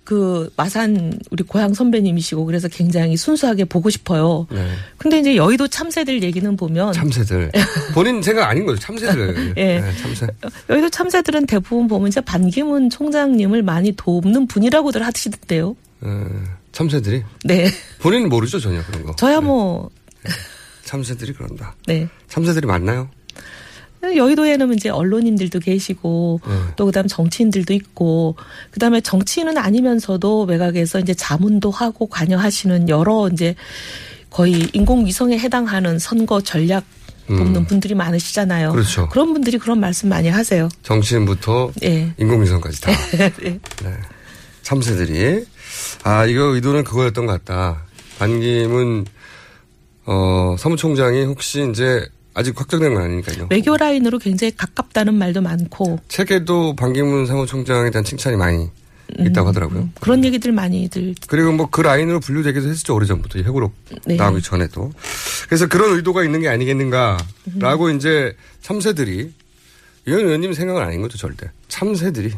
그 마산 우리 고향 선배님이시고 그래서 굉장히 순수하게 보고 싶어요. 네. 근데 이제 여의도 참새들 얘기는 보면 참새들. *laughs* 본인 생각 아닌 거죠. 참새들. *laughs* 예. 네, 참새. 여의도 참새들은 대부분 보면 이제 반기문 총장님을 많이 돕는 분이라고들 하시던데요. 어, 참새들이. 네. 본인은 모르죠, 전혀 그런 거. 저야 뭐 참새들이 그런다. 네. 참새들이 맞나요? 여의도에는 이제 언론인들도 계시고 네. 또 그다음 정치인들도 있고 그다음에 정치인은 아니면서도 외곽에서 이제 자문도 하고 관여하시는 여러 이제 거의 인공위성에 해당하는 선거 전략 돕는 음. 분들이 많으시잖아요. 그렇죠. 런 분들이 그런 말씀 많이 하세요. 정치인부터 예. 인공위성까지 다. *laughs* 네. 네. 참새들이. 아, 이거 의도는 그거였던 것 같다. 반기문, 어, 사무총장이 혹시 이제 아직 확정된 건 아니니까요. 외교 라인으로 굉장히 가깝다는 말도 많고 책에도 반기문 사무총장에 대한 칭찬이 많이 있다고 하더라고요. 그런 얘기들 많이들 그리고 뭐 그 라인으로 분류되기도 했었죠 오래전부터 이 회고록 네. 나오기 전에도 그래서 그런 의도가 있는 게 아니겠는가라고 이제 참새들이 이현 의원님 생각은 아닌 거죠 절대 참새들이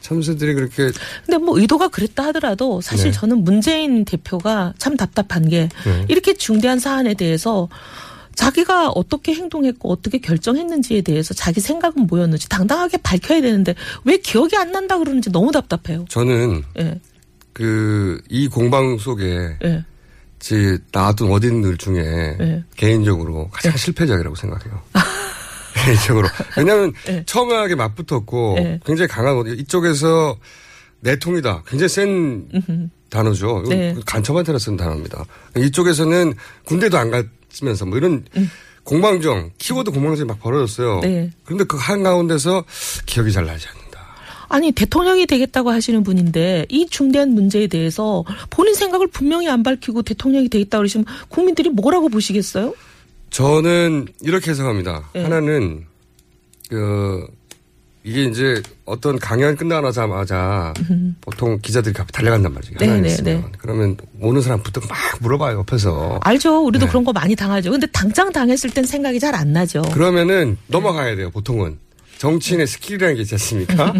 참새들이 그렇게 근데 뭐 의도가 그랬다 하더라도 사실 네. 저는 문재인 대표가 참 답답한 게 네. 이렇게 중대한 사안에 대해서 자기가 어떻게 행동했고 어떻게 결정했는지에 대해서 자기 생각은 뭐였는지 당당하게 밝혀야 되는데 왜 기억이 안 난다 그러는지 너무 답답해요. 저는 예, 그이 공방 속에 예. 제 나왔던 어딘들 중에 네. 개인적으로 가장 실패작이라고 생각해요. *laughs* 개인적으로 왜냐하면 네. 처음하게 맞붙었고 네. 굉장히 강한 이쪽에서 내통이다 굉장히 센 단어죠. 네. 간첩한테나 쓴 단어입니다. 이쪽에서는 군대도 안갔 으면서 뭐 이런 공방정 키워드 공방정이 막 벌어졌어요. 음. 네. 그런데 그 한 가운데서 기억이 잘 나지 않는다. 아니 대통령이 되겠다고 하시는 분인데 이 중대한 문제에 대해서 본인 생각을 분명히 안 밝히고 대통령이 되겠다고 그러시면 국민들이 뭐라고 보시겠어요? 저는 이렇게 해석합니다. 네. 하나는 그 이게 이제 어떤 강연 끝나자마자 보통 기자들이 갑자기 달려간단 말이죠. 네, 네, 네. 그러면 오는 사람부터 막 물어봐요 옆에서. 알죠. 우리도 네. 그런 거 많이 당하죠. 근데 당장 당했을 땐 생각이 잘 안 나죠. 그러면은 넘어가야 돼요. 보통은 정치인의 skill이라는 게 있지 않습니까?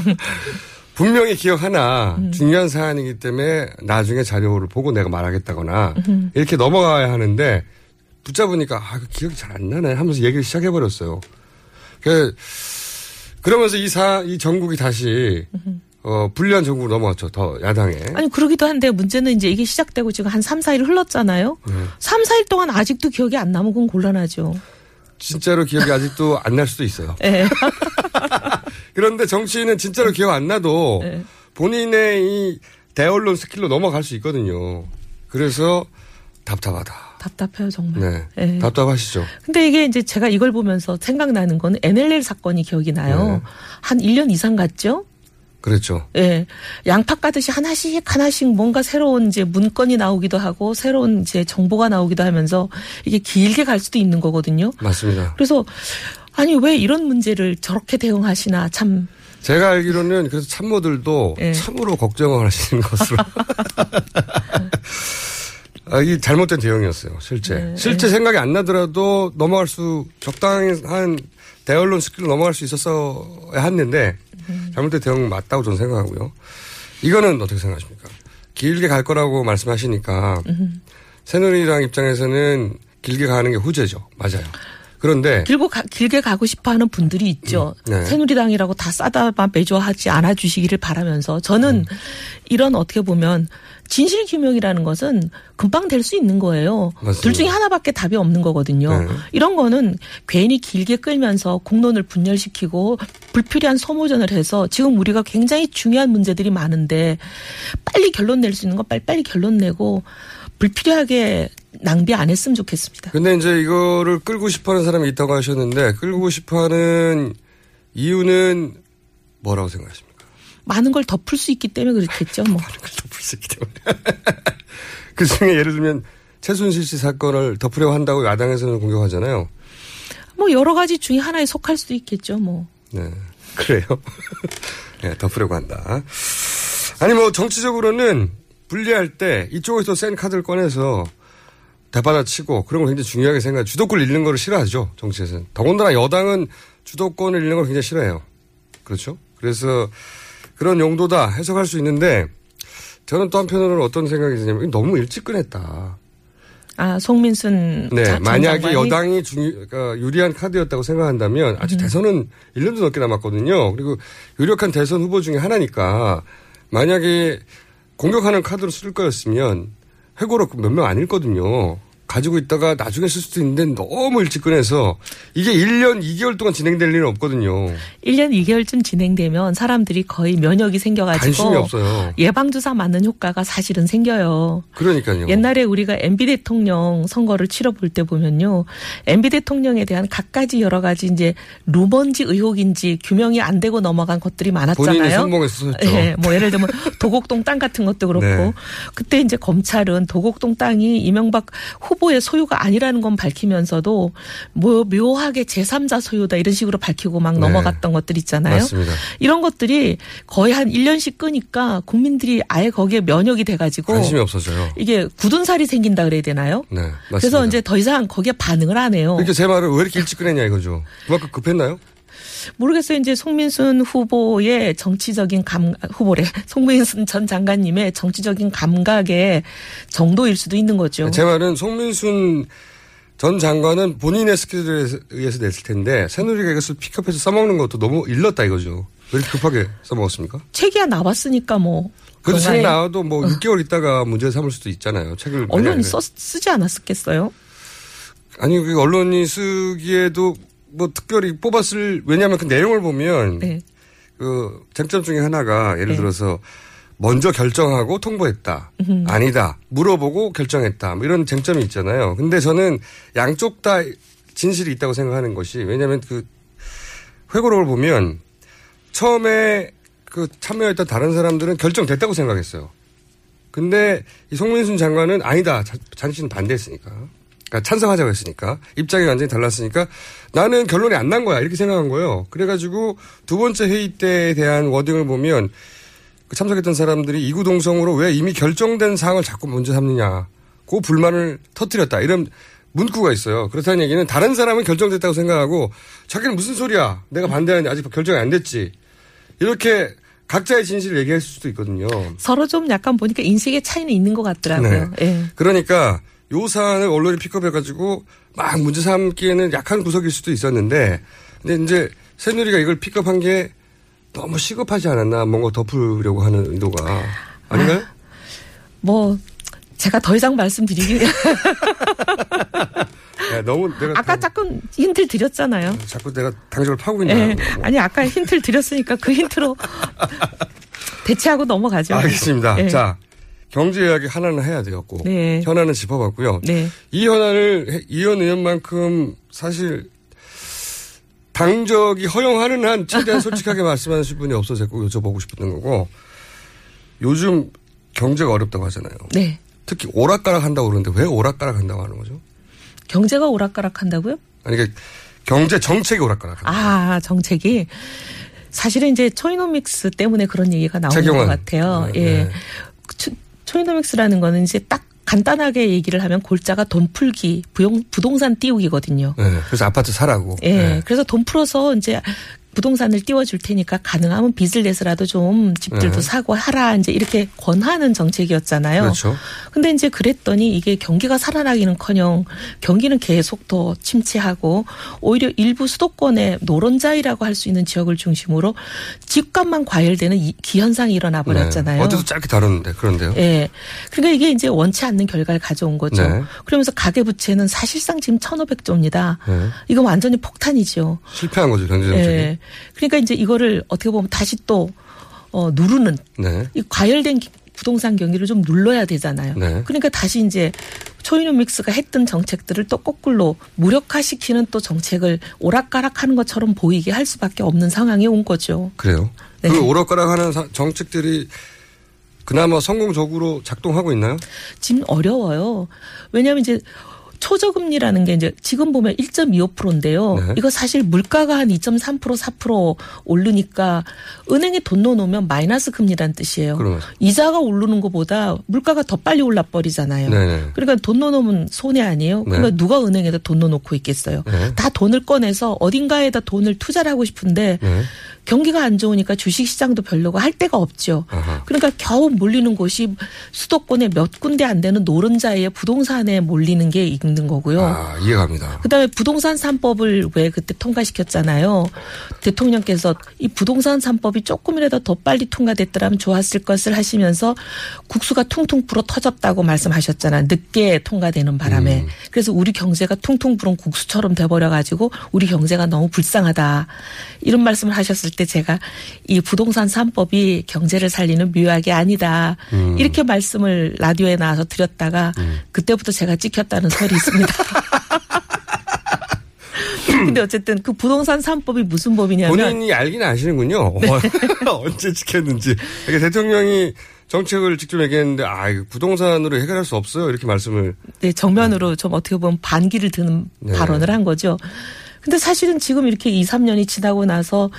*laughs* 분명히 기억하나 중요한 사안이기 때문에 나중에 자료를 보고 내가 말하겠다거나 이렇게 넘어가야 하는데 붙잡으니까 아, 그 기억이 잘 안 나네 하면서 얘기를 시작해 버렸어요. 그 그러면서 이 사, 이 전국이 다시 어, 불리한 전국으로 넘어갔죠. 더 야당에. 아니 그러기도 한데 문제는 이제 이게 시작되고 지금 한 3, 4일 흘렀잖아요. 네. 3, 4일 동안 아직도 기억이 안 나면 그건 곤란하죠. 진짜로 기억이 아직도 안 날 수도 있어요. 예. *laughs* 그런데 정치인은 진짜로 기억 안 나도 네. 본인의 이 대언론 스킬로 넘어갈 수 있거든요. 그래서 답답하다. 답답해요 정말. 네. 예. 답답하시죠. 근데 이게 이제 제가 이걸 보면서 생각나는 거는 NLL 사건이 기억이 나요. 네. 한 1년 이상 갔죠? 그랬죠. 예. 양파 까듯이 하나씩 하나씩 뭔가 새로운 이제 문건이 나오기도 하고 새로운 이제 정보가 나오기도 하면서 이게 길게 갈 수도 있는 거거든요. 맞습니다. 그래서 아니 왜 이런 문제를 저렇게 대응하시나 참 제가 알기로는 그래서 참모들도 예. 참으로 걱정을 하시는 것으로. *laughs* 아, 이 잘못된 대응이었어요, 실제. 네, 실제 생각이 안 나더라도 넘어갈 수, 적당한 대언론 스킬로 넘어갈 수 있었어야 했는데, 음. 잘못된 대응 맞다고 저는 생각하고요. 이거는 어떻게 생각하십니까? 길게 갈 거라고 말씀하시니까, 음. 새누리당 입장에서는 길게 가는 게 후재죠. 맞아요. 그런데, 길고 가- 길게 가고 싶어하는 분들이 있죠. 음, 네. 새누리당이라고 다 싸다만 매조하지 않아 주시기를 바라면서 저는 음. 이런 어떻게 보면 진실 규명이라는 것은 금방 될 수 있는 거예요. 맞습니다. 둘 중에 하나밖에 답이 없는 거거든요. 네. 이런 거는 괜히 길게 끌면서 공론을 분열시키고 불필요한 소모전을 해서 지금 우리가 굉장히 중요한 문제들이 많은데 빨리 결론 낼 수 있는 거 빨리 빨리 결론 내고 불필요하게 낭비 안 했으면 좋겠습니다. 근데 이제 이거를 끌고 싶어 하는 사람이 있다고 하셨는데, 끌고 싶어 하는 이유는 뭐라고 생각하십니까? 많은 걸 덮을 수 있기 때문에 그렇겠죠. 뭐. 그걸 덮을 수 있기 때문에. *laughs* 그 중에 예를 들면, 최순실 씨 사건을 덮으려고 한다고 야당에서는 공격하잖아요. 뭐 여러 가지 중에 하나에 속할 수도 있겠죠. 뭐. 네. 그래요. *laughs* 네, 덮으려고 한다. 아니, 뭐, 정치적으로는 분리할 때 이쪽에서 센 카드를 꺼내서 대받아 치고 그런 걸 굉장히 중요하게 생각해. 주도권을 잃는 걸 싫어하죠. 정치에서는. 더군다나 여당은 주도권을 잃는 걸 굉장히 싫어해요. 그렇죠? 그래서 그런 용도다 해석할 수 있는데 저는 또 한편으로는 어떤 생각이 드냐면 너무 일찍 꺼냈다. 아 송민순 네, 자- 전 만약에 여당이 중요, 그러니까 유리한 카드였다고 생각한다면 음. 아직 대선은 1년도 넘게 남았거든요. 그리고 유력한 대선 후보 중에 하나니까 만약에 공격하는 카드로 쓸 거였으면 회고록 몇명 안 읽거든요. 가지고 있다가 나중에 쓸 수도 있는데 너무 일찍 꺼내서 이게 1년 2개월 동안 진행될 일은 없거든요. 1년 2개월쯤 진행되면 사람들이 거의 면역이 생겨가지고 관심이 없어요. 예방주사 맞는 효과가 사실은 생겨요. 그러니까요. 옛날에 우리가 MB 대통령 선거를 치러볼 때 보면요. MB 대통령에 대한 각가지 여러 가지 이제 루먼지 의혹인지 규명이 안 되고 넘어간 것들이 많았잖아요. 본인이 썼죠. 예, 뭐 예를 들면 *laughs* 도곡동 땅 같은 것도 그렇고 네. 그때 이제 검찰은 도곡동 땅이 이명박 후 보의 소유가 아니라는 건 밝히면서도 뭐 묘하게 제3자 소유다 이런 식으로 밝히고 막 네. 넘어갔던 것들 있잖아요. 맞습니다. 이런 것들이 거의 한 1년씩 끄니까 국민들이 아예 거기에 면역이 돼가지고 관심이 없어져요. 이게 굳은 살이 생긴다 그래야 되나요? 네, 맞습니다. 그래서 이제 더 이상 거기에 반응을 안 해요. 이렇게 제 말을 왜 이렇게 일찍 꺼냈냐 이거죠. 그만큼 급했나요? 모르겠어요. 이제 송민순 후보의 정치적인 감 후보래. *laughs* 송민순 전 장관님의 정치적인 감각의 정도일 수도 있는 거죠. 제 말은 송민순 전 장관은 본인의 스케줄에 의해서 냈을 텐데 새누리가 이것을 픽업해서 써먹는 것도 너무 일렀다 이거죠. 왜 이렇게 급하게 써먹었습니까? 책이야 나왔으니까 뭐. 그래도 책? 나와도 뭐 *laughs* 6개월 있다가 문제 삼을 수도 있잖아요. 책을 언론이. 써, 쓰지 않았겠어요? 아니 그 언론이 쓰기에도 뭐 특별히 뽑았을 왜냐하면 그 내용을 보면 네. 그 쟁점 중에 하나가 예를 네. 들어서 먼저 결정하고 통보했다. 아니다. 물어보고 결정했다. 뭐 이런 쟁점이 있잖아요. 근데 저는 양쪽 다 진실이 있다고 생각하는 것이 왜냐하면 그 회고록을 보면 처음에 그 참여했던 다른 사람들은 결정됐다고 생각했어요. 근데 이 송민순 장관은 아니다. 자- 자신은 반대했으니까. 그러니까 찬성하자고 했으니까. 입장이 완전히 달랐으니까 나는 결론이 안 난 거야. 이렇게 생각한 거예요. 그래가지고 두 번째 회의 때에 대한 워딩을 보면 그 참석했던 사람들이 이구동성으로 왜 이미 결정된 사항을 자꾸 먼저 삼느냐. 그 불만을 터뜨렸다. 이런 문구가 있어요. 그렇다는 얘기는 다른 사람은 결정됐다고 생각하고 자기는 무슨 소리야. 내가 반대하는데 아직 결정이 안 됐지. 이렇게 각자의 진실을 얘기할 수도 있거든요. 서로 좀 약간 보니까 인식의 차이는 있는 것 같더라고요. 네. 예. 그러니까 요 사안을 언론이 픽업해가지고 막 문제 삼기에는 약한 구석일 수도 있었는데 근데 이제 새누리가 이걸 픽업한 게 너무 시급하지 않았나 뭔가 덮으려고 하는 의도가 아닌가요? 뭐 제가 더 이상 말씀드리기 *laughs* 야, 너무 내가 아까 당- 조금 힌트를 드렸잖아요. 자꾸 내가 당적을 파고 있나? 예. 아니 아까 힌트를 드렸으니까 그 힌트로 *laughs* 대체하고 넘어가죠. 알겠습니다. 예. 자 경제 이야기 하나는 해야 되겠고 네. 현안은 짚어봤고요. 네. 이 현안을 해- 이현 의원만큼 사실 당적이 허용하는 한 최대한 *laughs* 솔직하게 말씀하실 분이 없어서 자꾸 여쭤보고 싶었던 거고 요즘 경제가 어렵다고 하잖아요. 네. 특히 오락가락 한다고 그러는데 왜 오락가락 한다고 하는 거죠? 경제가 오락가락 한다고요? 아니, 이게 경제 정책이 오락가락 한다. 아, 정책이. 사실은 이제 초이노믹스 때문에 그런 얘기가 나오는. 것 같아요. 네, 예. 네. 초, 초이노믹스라는 거는 이제 딱 간단하게 얘기를 하면 골자가 돈 풀기, 부용, 부동산 띄우기거든요. 네, 그래서 아파트 사라고. 예. 네. 그래서 돈 풀어서 이제 부동산을 띄워줄 테니까 가능하면 빚을 내서라도 좀 집들도 네. 사고 하라 이제 이렇게 권하는 정책이었잖아요. 그렇죠. 근데 이제 그랬더니 이게 경기가 살아나기는커녕 경기는 계속 더 침체하고 오히려 일부 수도권의 노른자이라고 할 수 있는 지역을 중심으로 집값만 과열되는 이 기현상이 일어나 버렸잖아요. 네. 어제도 짧게 다뤘는데 그런데요. 예. 그러니까 이게 이제 원치 않는 결과를 가져온 거죠. 네. 그러면서 가계 부채는 사실상 지금 1,500조입니다. 네. 이거 완전히 폭탄이죠. 실패한 거죠 경제 정책이. 예. 그러니까 이제 이거를 어떻게 보면 다시 또 어, 누르는 네. 이 과열된 기- 부동산 경기를 좀 눌러야 되잖아요. 네. 그러니까 다시 이제 초이노 믹스가 했던 정책들을 또 거꾸로 무력화시키는 또 정책을 오락가락하는 것처럼 보이게 할 수밖에 없는 상황이 온 거죠. 그래요. 네. 그 오락가락하는 사- 정책들이 그나마 성공적으로 작동하고 있나요? 지금 어려워요. 왜냐하면 이제 초저금리라는 게 이제 지금 보면 1.25%인데요. 네. 이거 사실 물가가 한 2.3% 4% 오르니까 은행에 돈 넣어놓으면 마이너스 금리란 뜻이에요. 그러면. 이자가 오르는 것보다 물가가 더 빨리 올라 버리잖아요. 네네. 그러니까 돈 넣어놓으면 손해 아니에요. 그러니까 네. 누가 은행에다 돈 넣어놓고 있겠어요. 네. 다 돈을 꺼내서 어딘가에다 돈을 투자를 하고 싶은데 네. 경기가 안 좋으니까 주식시장도 별로고 할 데가 없죠. 아하. 그러니까 겨우 몰리는 곳이 수도권에 몇 군데 안 되는 노른자의 부동산에 몰리는 게 있는 거고요. 아 이해갑니다. 그다음에 부동산 3법을 왜 그때 통과시켰잖아요. 대통령께서 이 부동산 3법이 조금이라도 더 빨리 통과됐더라면 좋았을 것을 하시면서 국수가 퉁퉁 불어 터졌다고 말씀하셨잖아요. 늦게 통과되는 바람에. 음. 그래서 우리 경제가 퉁퉁 불은 국수처럼 돼버려 가지고 우리 경제가 너무 불쌍하다. 이런 말씀을 하셨을 때 제가 이 부동산 3법이 경제를 살리는 묘약이 아니다. 음. 이렇게 말씀을 라디오에 나와서 드렸다가 그때부터 제가 찍혔다는 설이 있습니다. *laughs* 근데 어쨌든 그 부동산 3법이 무슨 법이냐면 본인이 알긴 아시는군요. 네. *laughs* 언제 지켰는지. 그러니까 대통령이 정책을 직접 얘기했는데 아 부동산으로 해결할 수 없어요 이렇게 말씀을 네, 정면으로 좀 어떻게 보면 반기를 드는 네. 발언을 한 거죠. 근데 사실은 지금 이렇게 2, 3년이 지나고 나서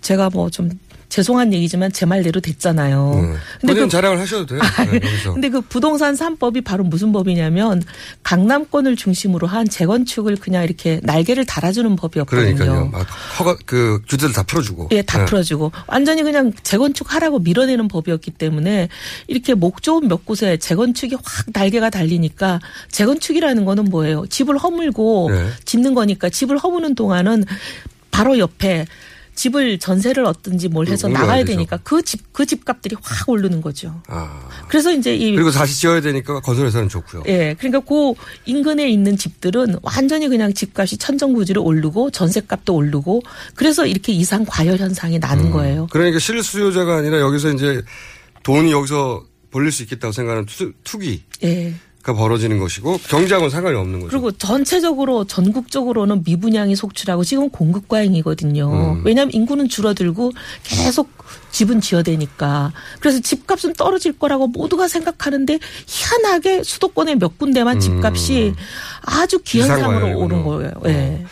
제가 뭐 좀 죄송한 얘기지만 제 말대로 됐잖아요. 음. 근데 그 자랑을 하셔도 돼요. 네, 여기서. 근데 그 부동산 3법이 바로 무슨 법이냐면 강남권을 중심으로 한 재건축을 그냥 이렇게 날개를 달아주는 법이었거든요. 그러니까요. 막 허가 그 규제를 다 풀어주고. 예, 다 네. 풀어주고 완전히 그냥 재건축하라고 밀어내는 법이었기 때문에 이렇게 목 좋은 몇 곳에 재건축이 확 날개가 달리니까 재건축이라는 거는 뭐예요? 집을 허물고 네. 짓는 거니까 집을 허무는 동안은 바로 옆에 집을 전세를 얻든지 뭘 해서 옮겨야 나가야 되죠. 되니까 그 집 그 집값들이 확 오르는 거죠. 아 그래서 이제 이 그리고 다시 지어야 되니까 건설회사는 좋고요. 예, 그러니까 그 인근에 있는 집들은 완전히 그냥 집값이 천정부지로 오르고 전세값도 오르고 그래서 이렇게 이상 과열 현상이 나는 거예요. 그러니까 실수요자가 아니라 여기서 이제 돈이 여기서 벌릴 수 있겠다고 생각하는 투, 투기 가 예. 벌어지는 것이고 경제하고는 상관이 없는 거죠. 그리고 전체적으로 전국적으로는 미분양이 속출하고 지금 공급 과잉이거든요. 음. 왜냐하면 인구는 줄어들고 계속 집은 지어대니까. 그래서 집값은 떨어질 거라고 모두가 생각하는데 희한하게 수도권의 몇 군데만 집값이 아주 기현상으로 음. 오른 거예요. 예.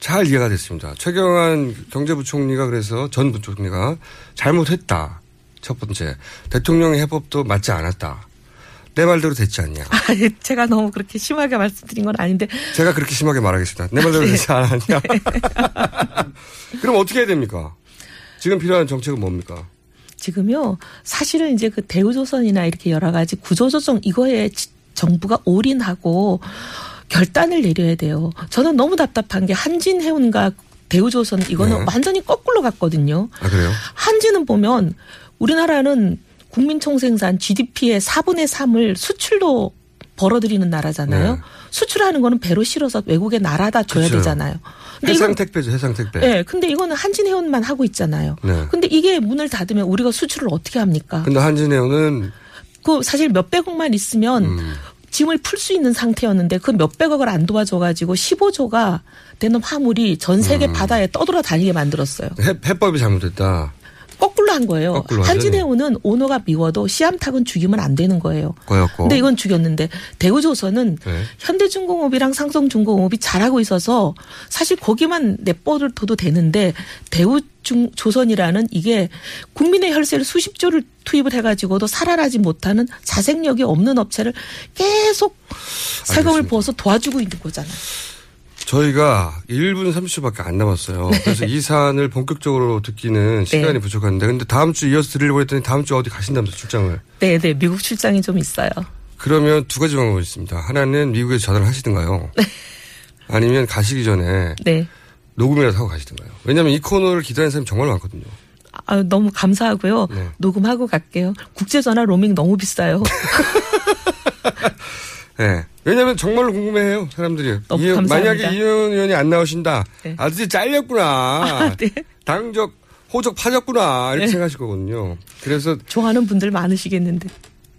잘 이해가 됐습니다. 최경환 경제부총리가 그래서 전 부총리가 잘못했다. 첫 번째 대통령의 해법도 맞지 않았다. 내 말대로 됐지 않냐. 아, 제가 너무 그렇게 심하게 말씀드린 건 아닌데 제가 그렇게 심하게 말하겠습니다. 내 말대로 네. 되지 않았냐. *laughs* 그럼 어떻게 해야 됩니까? 지금 필요한 정책은 뭡니까? 지금요 사실은 이제 그 대우조선이나 이렇게 여러 가지 구조조정 이거에 지- 정부가 올인하고 결단을 내려야 돼요. 저는 너무 답답한 게 한진해운과 대우조선 이거는 네. 완전히 거꾸로 갔거든요. 아 그래요? 한진은 보면 우리나라는 국민총생산 GDP의 4분의 3을 수출로 벌어들이는 나라잖아요. 네. 수출하는 거는 배로 실어서 외국에 날아다 줘야 그렇죠. 되잖아요. 근데 해상 택배죠, 해상 택배. 네, 근데 이거는 한진해운만 하고 있잖아요. 네. 근데 이게 문을 닫으면 우리가 수출을 어떻게 합니까? 근데 한진해운은 그 사실 몇백억만 있으면 음. 짐을 풀 수 있는 상태였는데 그 몇백억을 안 도와줘가지고 15조가 되는 화물이 전 세계 음. 바다에 떠돌아 다니게 만들었어요. 해, 해법이 잘못됐다. 거꾸로 한 거예요. 거꾸로. 한진해운은 오너가 미워도 씨암탉은 죽이면 안 되는 거예요. 거였고. 근데 이건 죽였는데 대우조선은 네. 현대중공업이랑 삼성중공업이 잘하고 있어서 사실 거기만 내버려둬도 되는데 대우조선이라는 이게 국민의 혈세를 수십조를 투입을 해가지고도 살아나지 못하는 자생력이 없는 업체를 계속 세금을. 부어서 도와주고 있는 거잖아요. 저희가 1분 30초밖에 안 남았어요. 그래서 이 사안을 본격적으로 듣기는 *laughs* 시간이 네. 부족한데 근데 다음 주 이어서 드리려고 했더니 다음 주 어디 가신다면서 출장을. 네, 네, 미국 출장이 좀 있어요. 그러면 두 가지 방법이 있습니다. 하나는 미국에서 전화를 하시든가요. 아니면 가시기 전에 네. 녹음이라도 하고 가시든가요. 왜냐하면 이 코너를 기다리는 사람이 정말 많거든요. 아, 너무 감사하고요. 네. 녹음하고 갈게요. 국제전화 로밍 너무 비싸요. *laughs* *laughs* 예. 왜냐하면 정말로 궁금해해요 사람들이. 너무 이- 감사합니다. 만약에 이현 의원이 안 나오신다. 네. 아저씨 잘렸구나. 아, 네. 당적 호적 파졌구나 이렇게 네. 생각하실 거거든요. 그래서 좋아하는 분들 많으시겠는데.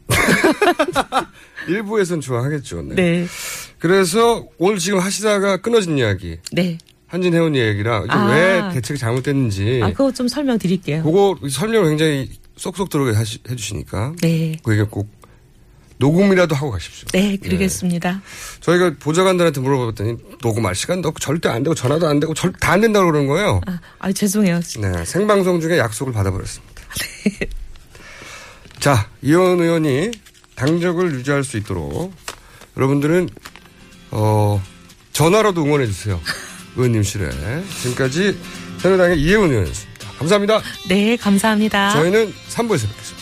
*laughs* 일부에서는 좋아하겠죠. 네. 네. 그래서 오늘 지금 하시다가 끊어진 이야기. 네. 한진 해운 얘기랑 이게 아. 왜 대책이 잘못됐는지 아, 그거 좀 설명드릴게요. 그거 설명을 굉장히 쏙쏙 들어게 해주시니까 네. 그 얘기 꼭 녹음이라도 하고 가십시오. 네, 그러겠습니다. 저희가 보좌관들한테 물어봤더니 녹음할 시간도 없고 절대 안 되고 전화도 안 되고 절 다안 된다고 그러는 거예요. 아, 아, 죄송해요. 네, 생방송 중에 약속을 받아버렸습니다. 자, 이현 의원이 당적을 유지할 수 있도록 여러분들은 어 전화로도 응원해 주세요. *laughs* 의원님실에 지금까지 새누리당의 이혜원 의원이었습니다. 감사합니다. 네, 감사합니다. 저희는 3부에서 뵙겠습니다.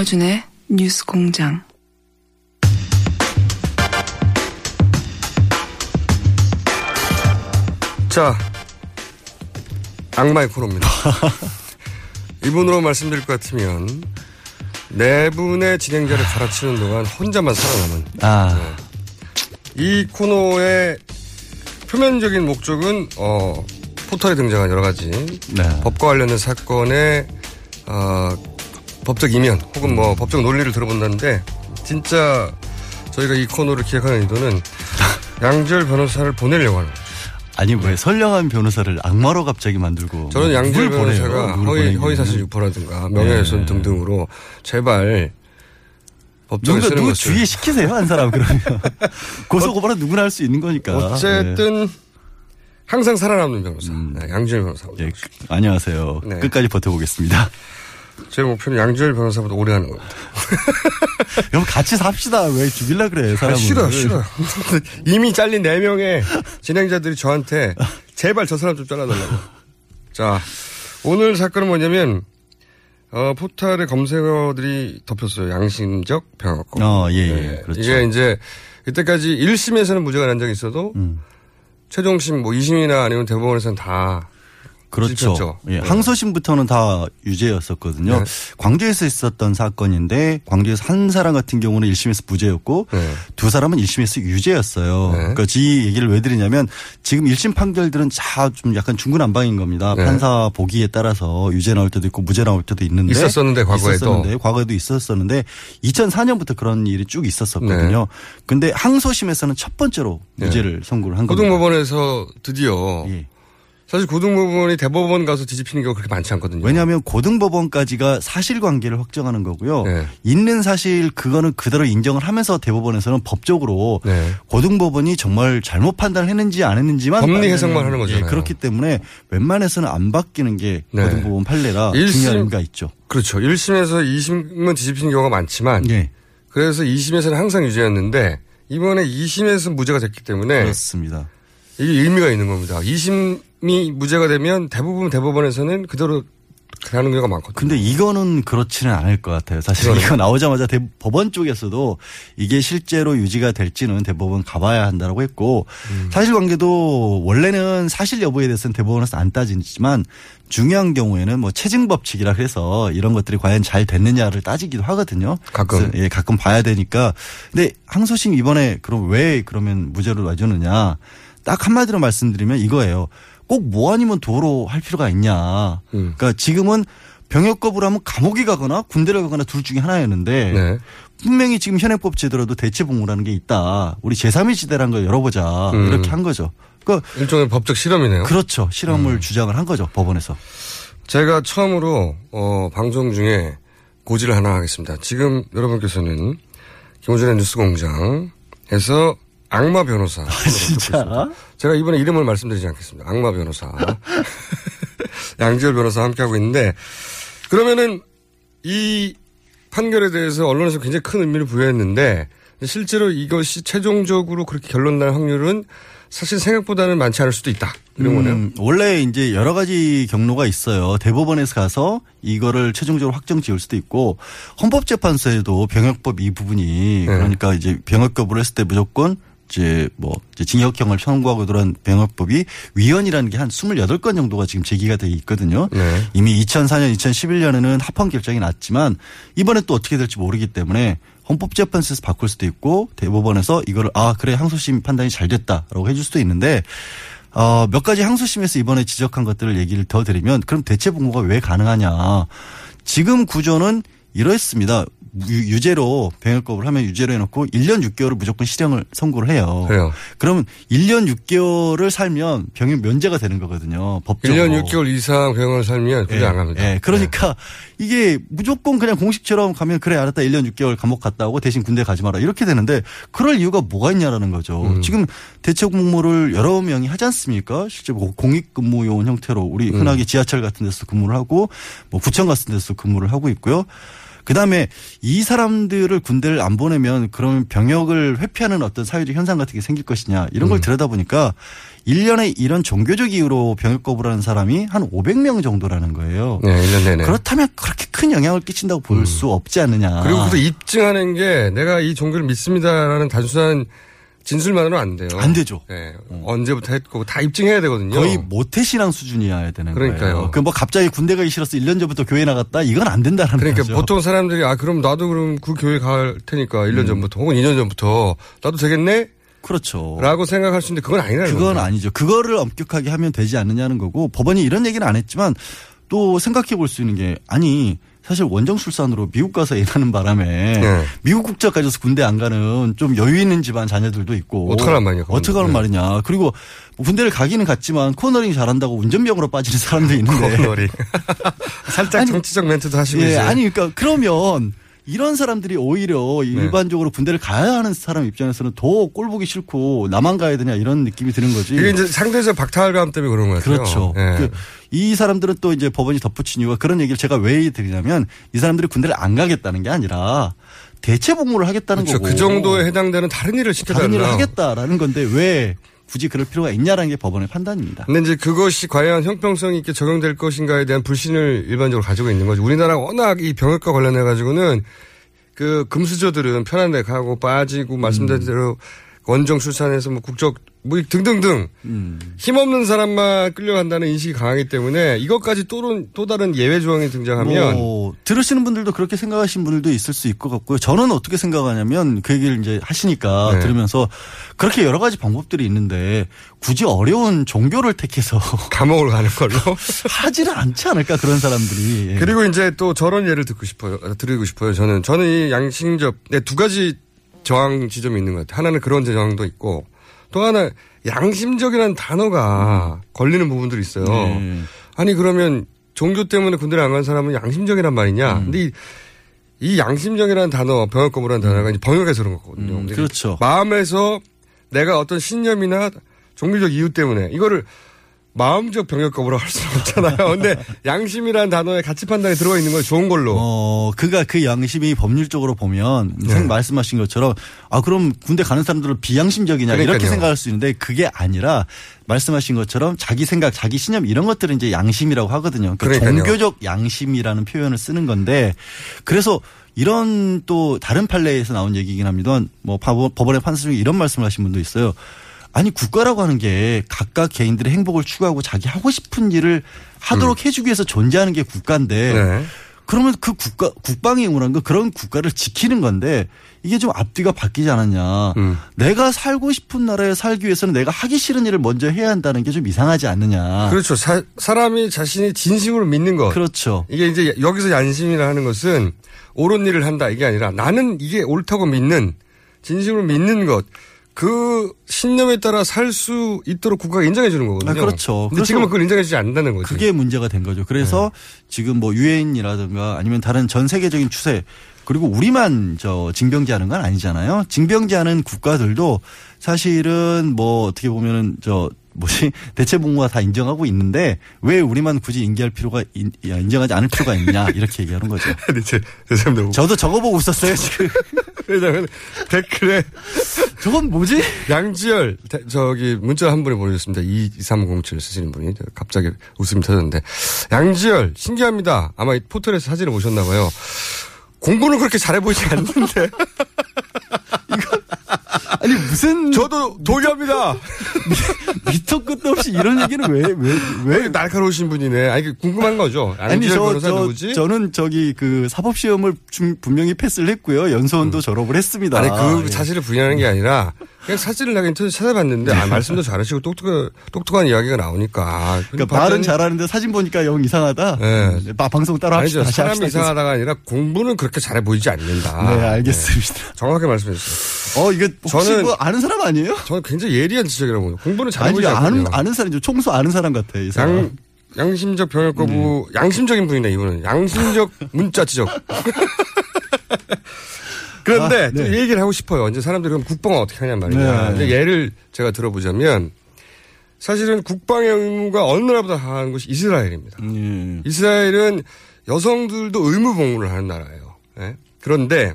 김어준의 뉴스 공장. 자, 악마의 코너입니다. *laughs* 이분으로 말씀드릴 것 같으면 네 분의 진행자를 갈아치는 동안 혼자만 살아남은 아, 이 코너의 표면적인 목적은 어, 포털에 등장한 여러 가지 네. 법과 관련된 사건의 어, 법적 이면 혹은 뭐 법적 논리를 들어본다는데 진짜 저희가 이 코너를 기획하는 의도는 *laughs* 양절 변호사를 보내려고 하는 거죠. 아니 왜 선량한 변호사를 악마로 갑자기 만들고 저는 누굴 보내요? 변호사가 허위, 보내기는. 허위 사실 유포라든가 명예훼손 네. 등등으로 제발 법정에 누가 누구 주위에 시키세요 한 사람 그러면 *laughs* 고소 고발은 누구나 할 수 있는 거니까. 어쨌든 항상 살아남는 변호사 음. 네, 양절 변호사 예, 예, 안녕하세요. 네. 끝까지 버텨보겠습니다. 제 목표는 양절 변호사보다 오래 하는 겁니다. *laughs* 여러분 같이 삽시다. 왜 죽일라 그래 아, 사람을. 싫어, 싫어. *laughs* 이미 잘린 4명의 진행자들이 저한테 제발 저 사람 좀 잘라달라고. 자, 오늘 사건은 뭐냐면, 어, 포탈의 검색어들이 덮였어요. 양심적 병역법. 어, 예, 예. 그렇죠. 이게 이제, 이때까지 1심에서는 무죄가 난 적이 있어도, 음. 최종심 뭐 2심이나 아니면 대법원에서는 다 그렇죠. 예, 네. 항소심부터는 다 유죄였었거든요. 네. 광주에서 있었던 사건인데 광주에서 한 사람 같은 경우는 1심에서 무죄였고 네. 두 사람은 1심에서 유죄였어요. 네. 그러니까 이 얘기를 왜 드리냐면 지금 1심 판결들은 다 좀 약간 중구난방인 겁니다. 네. 판사 보기에 따라서 유죄 나올 때도 있고 무죄 나올 때도 있는데 있었었는데, 과거에도. 있었었는데 과거에도 있었었는데 2004년부터 그런 일이 쭉 있었었거든요. 근데 항소심에서는 첫 번째로 네. 무죄를 선고를 한 겁니다. 고등법원에서 드디어, 예. 사실 고등법원이 대법원 가서 뒤집히는 경우가 그렇게 많지 않거든요. 왜냐하면 고등법원까지가 사실관계를 확정하는 거고요. 네. 있는 사실 그거는 그대로 인정을 하면서 대법원에서는 법적으로 네. 고등법원이 정말 잘못 판단했는지 안 했는지만 법리 해석만 하는 거잖아요. 예, 그렇기 때문에 웬만해서는 안 바뀌는 게 네. 고등법원 판례라 일심- 중요한 의미가 있죠. 그렇죠. 1심에서 2심은 뒤집히는 경우가 많지만, 예, 그래서 2심에서는 항상 유죄였는데 이번에 2심에서 무죄가 됐기 때문에 그렇습니다. 이게 의미가 있는 겁니다. 2심이 무죄가 되면 대부분 대법원에서는 그대로 하는 경우가 많거든요. 근데 이거는 그렇지는 않을 것 같아요. 사실. 이거 나오자마자 대- 법원 쪽에서도 이게 실제로 유지가 될지는 대법원 가봐야 한다라고 했고 음. 사실관계도 원래는 사실 여부에 대해서는 대법원에서 안 따지지만 중요한 경우에는 뭐 체증 법칙이라 그래서 이런 것들이 과연 잘 됐느냐를 따지기도 하거든요. 가끔. 예, 가끔 봐야 되니까. 근데 항소심 이번에 그럼 왜 그러면 무죄로 놔주느냐? 딱 한마디로 말씀드리면 이거예요. 꼭 뭐 아니면 도로 할 필요가 있냐. 음. 그러니까 지금은 병역 거부를 하면 감옥에 가거나 군대를 가거나 둘 중에 하나였는데 네. 분명히 지금 현행법 제도라도 대체 복무라는 게 있다. 우리 제3의 시대라는 걸 열어보자. 음. 이렇게 한 거죠. 그러니까 일종의 법적 실험이네요. 그렇죠. 실험을 음. 주장을 한 거죠. 법원에서. 제가 처음으로 어, 방송 중에 고지를 하나 하겠습니다. 지금 여러분께서는 김호준의 뉴스공장에서 악마 변호사. 진짜? 제가 이번에 이름을 말씀드리지 않겠습니다. 악마 변호사. *laughs* 양지열 변호사 함께하고 있는데 그러면은 이 판결에 대해서 언론에서 굉장히 큰 의미를 부여했는데 실제로 이것이 최종적으로 그렇게 결론 날 확률은 사실 생각보다는 많지 않을 수도 있다. 이런 거네요. 음, 원래 이제 여러 가지 경로가 있어요. 대법원에서 가서 이거를 최종적으로 확정 지을 수도 있고 헌법재판소에도 병역법 이 부분이 그러니까 이제 병역 거부를 했을 때 무조건 이제 뭐 이제 징역형을 청구하고 들어온 병역법이 위헌이라는 게 한 28건 정도가 지금 제기가 돼 있거든요. 네. 이미 2004년, 2011년에는 합헌 결정이 났지만 이번에 또 어떻게 될지 모르기 때문에 헌법재판소에서 바꿀 수도 있고 대법원에서 이거를 아 그래 항소심 판단이 잘 됐다라고 해줄 수도 있는데 어, 몇 가지 항소심에서 이번에 지적한 것들을 얘기를 더 드리면 그럼 대체 복무가 왜 가능하냐. 지금 구조는 이러했습니다. 유- 유죄로 병역법을 하면 유죄로 해놓고 1년 6개월을 무조건 실형을 선고를 해요. 그래요. 그러면 1년 6개월을 살면 병역 면제가 되는 거거든요. 법적으로. 1년 6개월 이상 병원을 살면 군대 예, 안 갑니다. 예, 그러니까 이게 무조건 그냥 공식처럼 가면 그래 알았다 1년 6개월 감옥 갔다 오고 대신 군대 가지 마라 이렇게 되는데 그럴 이유가 뭐가 있냐라는 거죠. 음. 지금 대책 복무를 여러 명이 하지 않습니까? 실제 뭐 공익근무 요원 형태로 우리 음. 흔하게 지하철 같은 데서 근무를 하고 뭐 구청 같은 데서 근무를 하고 있고요. 그다음에 이 사람들을 군대를 안 보내면 그러면 병역을 회피하는 어떤 사회적 현상 같은 게 생길 것이냐 이런 걸 음. 들여다보니까 1년에 이런 종교적 이유로 병역 거부를 하는 사람이 한 500명 정도라는 거예요. 네, 1년 내내. 그렇다면 그렇게 큰 영향을 끼친다고 볼수 없지 않느냐. 그리고 그 입증하는 게 내가 이 종교를 믿습니다라는 단순한 진술만으로는 안 돼요. 안 되죠. 네. 언제부터 했고 다 입증해야 되거든요. 거의 모태신앙 수준이어야 되는 그러니까요. 거예요. 그 뭐 갑자기 군대 가기 싫어서 1년 전부터 교회 나갔다 이건 안 된다는 그러니까 거죠. 보통 사람들이 아 그럼 나도 그럼 그 교회 갈 테니까 1년 전부터 혹은 2년 전부터 나도 되겠네? 그렇죠. 라고 생각할 수 있는데 그건 아니라는 그건 겁니다. 아니죠. 그거를 엄격하게 하면 되지 않느냐는 거고 법원이 이런 얘기는 안 했지만 또 생각해 볼 수 있는 게 아니 사실 원정 출산으로 미국 가서 일하는 바람에 네. 미국 국적 가져서 군대 안 가는 좀 여유 있는 집안 자녀들도 있고 어떡하란 말이냐. 어떡하란 네. 말이냐. 그리고 뭐 군대를 가기는 갔지만 코너링 잘한다고 운전병으로 빠지는 사람도 있는데 코너링. *laughs* 살짝 정치적 멘트도 하시고 예. 아니 그러니까 그러면 이런 사람들이 오히려 네. 일반적으로 군대를 가야 하는 사람 입장에서는 더 꼴 보기 싫고 나만 가야 되냐 이런 느낌이 드는 거지. 이게 이제 상대적 박탈감 때문에 그런 것 같아요. 그렇죠. 예. 그, 이 사람들은 또 이제 법원이 덧붙인 이유가 그런 얘기를 제가 왜 드리냐면 이 사람들이 군대를 안 가겠다는 게 아니라 대체 복무를 하겠다는 그렇죠. 거고 그 정도에 해당되는 다른 일을 시켜달라. 다른 일을 하겠다라는 건데 왜 굳이 그럴 필요가 있냐라는 게 법원의 판단입니다. 근데 이제 그것이 과연 형평성 있게 적용될 것인가에 대한 불신을 일반적으로 가지고 있는 거죠. 우리나라가 워낙 이 병역과 관련해 가지고는 그 금수저들은 편한 데 가고 빠지고 말씀드린 대로 원정 출산해서 뭐 국적 뭐 등등등 힘없는 사람만 끌려간다는 인식이 강하기 때문에 이것까지 또, 또 다른 예외 조항이 등장하면 뭐 들으시는 분들도 그렇게 생각하시는 분들도 있을 수것 같고요. 저는 어떻게 생각하냐면 그 얘기를 이제 하시니까 네. 들으면서 그렇게 여러 가지 방법들이 있는데 굳이 어려운 종교를 택해서 *laughs* 감옥을 가는 걸로 *laughs* 하지는 않지 않을까 그런 사람들이. 예. 그리고 이제 또 저런 예를 듣고 싶어요. 아, 드리고 싶어요. 저는 저는 이 양심적 네, 두 가지 저항 지점이 있는 것 같아요. 하나는 그런 저항도 있고 또 하나 양심적이라는 단어가 걸리는 부분들이 있어요. 네. 아니 그러면 종교 때문에 군대를 안 간 사람은 양심적이란 말이냐? 음. 근데 이, 이 양심적이라는 단어, 병역 거부라는 단어가 이제 번역해서 그런 거거든요. 음, 그렇죠. 마음에서 내가 어떤 신념이나 종교적 이유 때문에 이거를 마음적 병역 거부로 할 수는 없잖아요. 근데 *laughs* 양심이라는 단어에 가치 판단이 들어가 있는 건 좋은 걸로. 어, 그가 그 양심이 법률적으로 보면 네. 생 말씀하신 것처럼 아 그럼 군대 가는 사람들은 비양심적이냐 이렇게 그러니까요. 생각할 수 있는데 그게 아니라 말씀하신 것처럼 자기 생각, 자기 신념 이런 것들은 이제 양심이라고 하거든요. 그러니까 그러니까요. 종교적 양심이라는 표현을 쓰는 건데 그래서 이런 또 다른 판례에서 나온 얘기긴 합니다. 뭐 법- 법원의 판사 중에 이런 말씀을 하신 분도 있어요. 아니 국가라고 하는 게 각각 개인들의 행복을 추구하고 자기 하고 싶은 일을 하도록 해주기 위해서 존재하는 게 국가인데 음. 네. 그러면 그 국가 국방의 의무라는 건 그런 국가를 지키는 건데 이게 좀 앞뒤가 바뀌지 않았냐. 음. 내가 살고 싶은 나라에 살기 위해서는 내가 하기 싫은 일을 먼저 해야 한다는 게 좀 이상하지 않느냐. 그렇죠. 사, 사람이 자신이 진심으로 믿는 것. 그렇죠. 이게 이제 여기서 양심이라 하는 것은 옳은 일을 한다 이게 아니라 나는 이게 옳다고 믿는 진심으로 믿는 것. 그 신념에 따라 살 수 있도록 국가가 인정해 주는 거거든요. 아, 그렇죠. 근데 지금은 그걸 인정해 주지 않는다는 거죠. 그게 문제가 된 거죠. 그래서 네. 지금 뭐 유엔이라든가 아니면 다른 전 세계적인 추세 그리고 우리만 저 징병제하는 건 아니잖아요. 징병제하는 국가들도 사실은 뭐 어떻게 보면은 저 뭐지 *laughs* 대체복무가 다 인정하고 있는데 왜 우리만 굳이 인계할 필요가 인, 야, 인정하지 않을 필요가 있냐 이렇게 얘기하는 거죠. *laughs* 대체 죄송합니다. 저도 저거 보고 웃었어요 지금. *laughs* 왜냐면 댓글에 저건 뭐지? 양지열 대- 저기 문자 한 분이 보내줬습니다. 2307 쓰시는 분이 갑자기 웃음이 터졌는데 양지열 신기합니다. 아마 이 포털에서 사진을 보셨나 봐요. 공부는 그렇게 잘해 보이지 않는데 아니 무슨 저도 동의합니다. *laughs* 밑도 끝도 없이 이런 얘기는 왜왜 왜? 왜 날카로우신 분이네. 아니 그 궁금한 거죠. 아니 저, 저? 저는 저기 그 사법 시험을 중- 분명히 패스를 했고요. 연수원도 졸업을 했습니다. 아니 그 예. 사실을 부인하는 게 아니라 그냥 사진을 인터넷 찾아봤는데 아, 말씀도 잘하시고 똑똑한 똑똑한 이야기가 나오니까 그러니까 말은 잘하는데 사진 보니까 영 이상하다. 네. 나 방송 따라 합시다. 아니죠. 합시다. 이상하다가 아니라 공부는 그렇게 잘해 보이지 않는다. 네, 알겠습니다. 네. 정확하게 말씀해 주세요. 어, 이게 혹시 저는- 뭐 아는 사람 아니에요? 저는 굉장히 예리한 지적이라고 봅니다. 공부는 잘해 아니, 보이지 아는, 사람이죠. 총수 아는 사람 같아, 이 사람. 양, 양심적 병역 거부, 양심적인 분이네, 이분은. 양심적 *laughs* 문자 지적. *laughs* 그런데 아, 또 네. 이 얘기를 하고 싶어요. 이제 사람들이 그럼 국방을 어떻게 하냔 말이냐. 네. 근데 예를 제가 들어보자면 사실은 국방의 의무가 어느 나라보다 하는 것이 이스라엘입니다. 예. 이스라엘은 여성들도 의무 복무를 하는 나라예요. 예? 그런데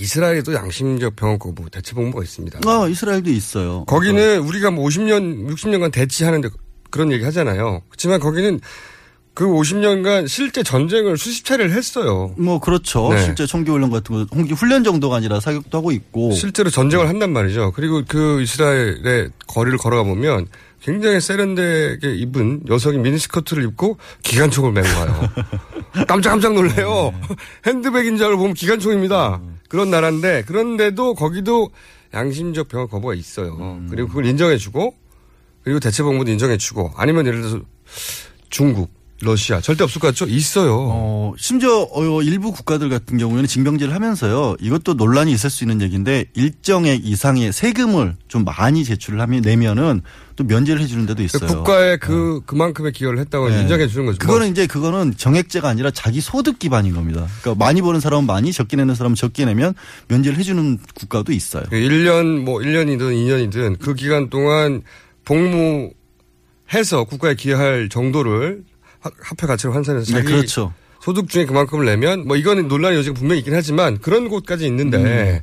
이스라엘에도 양심적 병역 거부 대체 복무가 있습니다. 어, 이스라엘도 있어요. 거기는 우리가 뭐 50년, 60년간 대치하는데 그런 얘기 하잖아요. 그렇지만 거기는 그 50년간 실제 전쟁을 수십 차례를 했어요. 뭐 그렇죠. 네. 실제 총기 훈련 같은 거 홍기 훈련 정도가 아니라 사격도 하고 있고. 실제로 전쟁을 한단 말이죠. 그리고 그 이스라엘의 거리를 걸어가 보면 굉장히 세련되게 입은 여성이 미니스커트를 입고 기관총을 메고 가요. *laughs* 깜짝깜짝 놀래요. *laughs* 핸드백인 줄 알고 보면 기관총입니다. 그런 나라인데 그런데도 거기도 양심적 병역 거부가 있어요. 그리고 그걸 인정해주고 그리고 대체복무도 인정해주고 아니면 예를 들어서 중국, 러시아 절대 없을 것 같죠? 있어요. 어, 심지어 어, 일부 국가들 같은 경우에는 징병제를 하면서요. 이것도 논란이 있을 수 있는 얘기인데 일정액 이상의 세금을 좀 많이 제출을 하면 내면은 또 면제를 해주는 데도 있어요. 국가에 그 그만큼의 기여를 했다고 네. 인정해 주는 거죠. 그거는 이제 그거는 정액제가 아니라 자기 소득 기반인 겁니다. 그러니까 많이 버는 사람은 많이 적게 내는 사람은 적게 내면 면제를 해주는 국가도 있어요. 1년 뭐 1년이든 2년이든 그 기간 동안 복무 해서 국가에 기여할 정도를 화- 화폐 가치로 환산해서 네, 자기 그렇죠. 소득 중에 그만큼을 내면 뭐 이거는 논란의 여지가 분명히 있긴 하지만 그런 곳까지 있는데 음.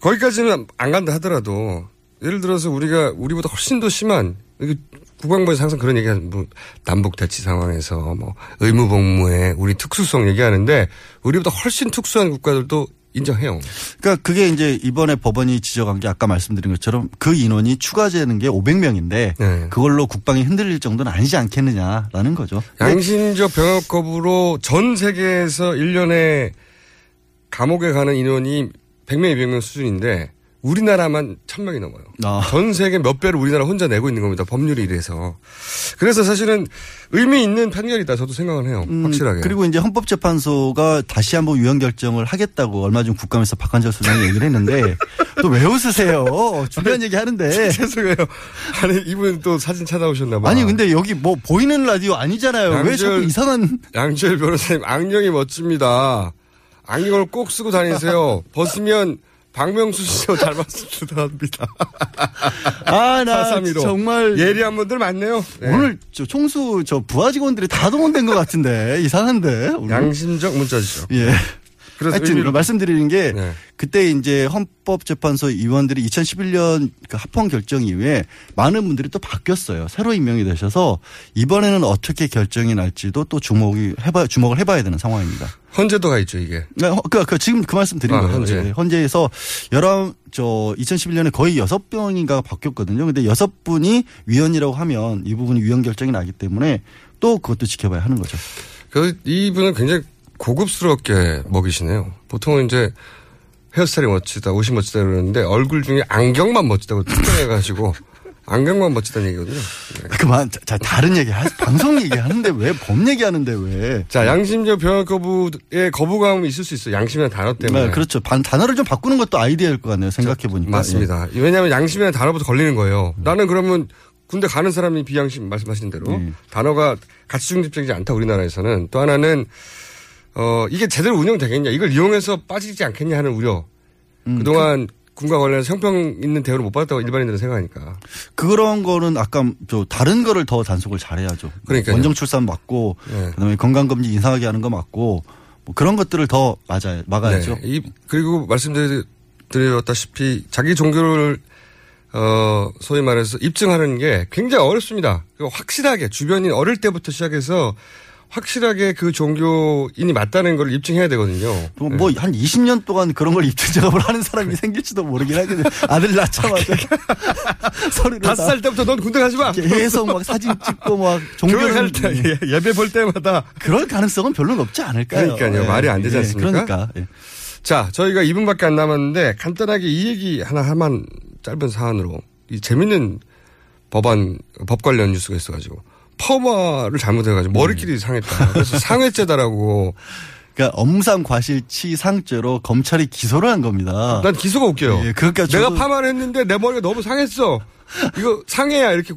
거기까지는 안 간다 하더라도 예를 들어서 우리가 우리보다 훨씬 더 심한 국방부에서 항상 그런 얘기하는 뭐 남북 대치 상황에서 뭐 의무 복무에 우리 특수성 얘기하는데 우리보다 훨씬 특수한 국가들도 인정해요. 그러니까 그게 이제 이번에 법원이 지적한 게 아까 말씀드린 것처럼 그 인원이 추가되는 게 500명인데 네. 그걸로 국방이 흔들릴 정도는 아니지 않겠느냐라는 거죠. 양심적 병역 거부로 전 세계에서 1년에 감옥에 가는 인원이 100명, 200명 수준인데 우리나라만 1000명이 넘어요. 아. 전 세계 몇 배를 우리나라 혼자 내고 있는 겁니다. 법률이 이래서. 그래서 사실은 의미 있는 판결이다. 저도 생각을 해요. 음, 확실하게. 그리고 이제 헌법재판소가 다시 한번 유형 결정을 하겠다고 얼마 전 국감에서 박한철 소장이 얘기를 했는데 또 왜 웃으세요? 중요한 얘기 하는데. *laughs* 죄송해요. 아니 이분 또 사진 찾아오셨나 봐. 아니 근데 여기 뭐 보이는 라디오 아니잖아요. 왜 자꾸 이상한 양철 변호사님 악령이 멋집니다. 안경을 꼭 쓰고 다니세요. 벗으면 박명수 씨와 닮았습니다. 합니다. 아, 나 *laughs* 431호. 정말 예리한 분들 많네요. 네. 오늘 저 총수 저 부하 직원들이 다 동원된 것 같은데 이상한데. 오늘. 양심적 문자지죠. 예. 그래서 하여튼 말씀드리는 게 네. 그때 이제 헌법재판소 의원들이 2011년 그 합헌 결정 이후에 많은 분들이 또 바뀌었어요. 새로 임명이 되셔서 이번에는 어떻게 결정이 날지도 또 주목이 해봐 주목을 해봐야 되는 상황입니다. 헌재도 가 있죠, 이게. 네, 허- 그, 그 지금 그 말씀 드린 아, 거예요. 헌재. 예, 헌재에서 열한 저 2011년에 거의 여섯 명인가 바뀌었거든요. 근데 여섯 분이 위원이라고 하면 이 부분이 위원 결정이 나기 때문에 또 그것도 지켜봐야 하는 거죠. 그, 이분은 굉장히 고급스럽게 먹이시네요. 보통은 이제 헤어스타일이 멋지다, 옷이 멋지다 그러는데 얼굴 중에 안경만 멋지다고 특정해가지고 안경만 멋지다는 얘기거든요. 네. 그만, 자, 자, 다른 얘기, 하, 방송 얘기 하는데 왜법 얘기하는데 왜? 자, 양심적 병역 거부에 거부감이 있을 수 있어요. 양심이라는 단어 때문에. 네, 그렇죠. 반, 단어를 좀 바꾸는 것도 아이디어일 것 같네요. 생각해보니까. 맞습니다. 왜냐하면 양심이라는 단어부터 걸리는 거예요. 나는 그러면 군대 가는 사람이 비양심 말씀하신 대로 네. 단어가 가치 중립적이지 않다 우리나라에서는 또 하나는 어 이게 제대로 운영되겠냐 이걸 이용해서 빠지지 않겠냐 하는 우려. 음, 그동안 군과 관련해서 형평 있는 대우를 못 받았다고 일반인들은 생각하니까. 그런 거는 아까 저 다른 거를 더 단속을 잘해야죠. 그러니까요. 원정 출산 맞고, 네. 그다음에 건강검진 이상하게 하는 거 맞고, 뭐 그런 것들을 더 맞아야, 막아야죠. 네. 이 그리고 말씀드렸다시피 자기 종교를 어 소위 말해서 입증하는 게 굉장히 어렵습니다. 확실하게 주변인 어릴 때부터 시작해서 확실하게 그 종교인이 맞다는 걸 입증해야 되거든요. 뭐한 20년 동안 그런 걸 입증 작업을 하는 사람이 생길지도 모르긴 하겠네. 아들 낳자마자 *laughs* 서류를 다섯 살 때부터 넌 군대 가지 마. 계속 막 사진 찍고 막 *laughs* 종교를 때 예, 예배 볼 때마다 그럴 가능성은 별로 높지 않을까요? 그러니까요. 예. 말이 안 되지 예, 않습니까? 그러니까. 예. 자, 저희가 2분밖에 안 남았는데 간단하게 이 얘기 하나 하만 짧은 사안으로 이 재밌는 법안 법 관련 뉴스가 있어가지고 퍼마를 잘못해가지고 머리끼리 상했다. 그래서 상해죄다라고. *laughs* 그러니까 엄상 과실치 상죄로 검찰이 기소를 한 겁니다. 난 기소가 웃겨요. 예, 그러니까 내가 저도- 파마를 했는데 내 머리가 너무 상했어. 이거 상해야 이렇게.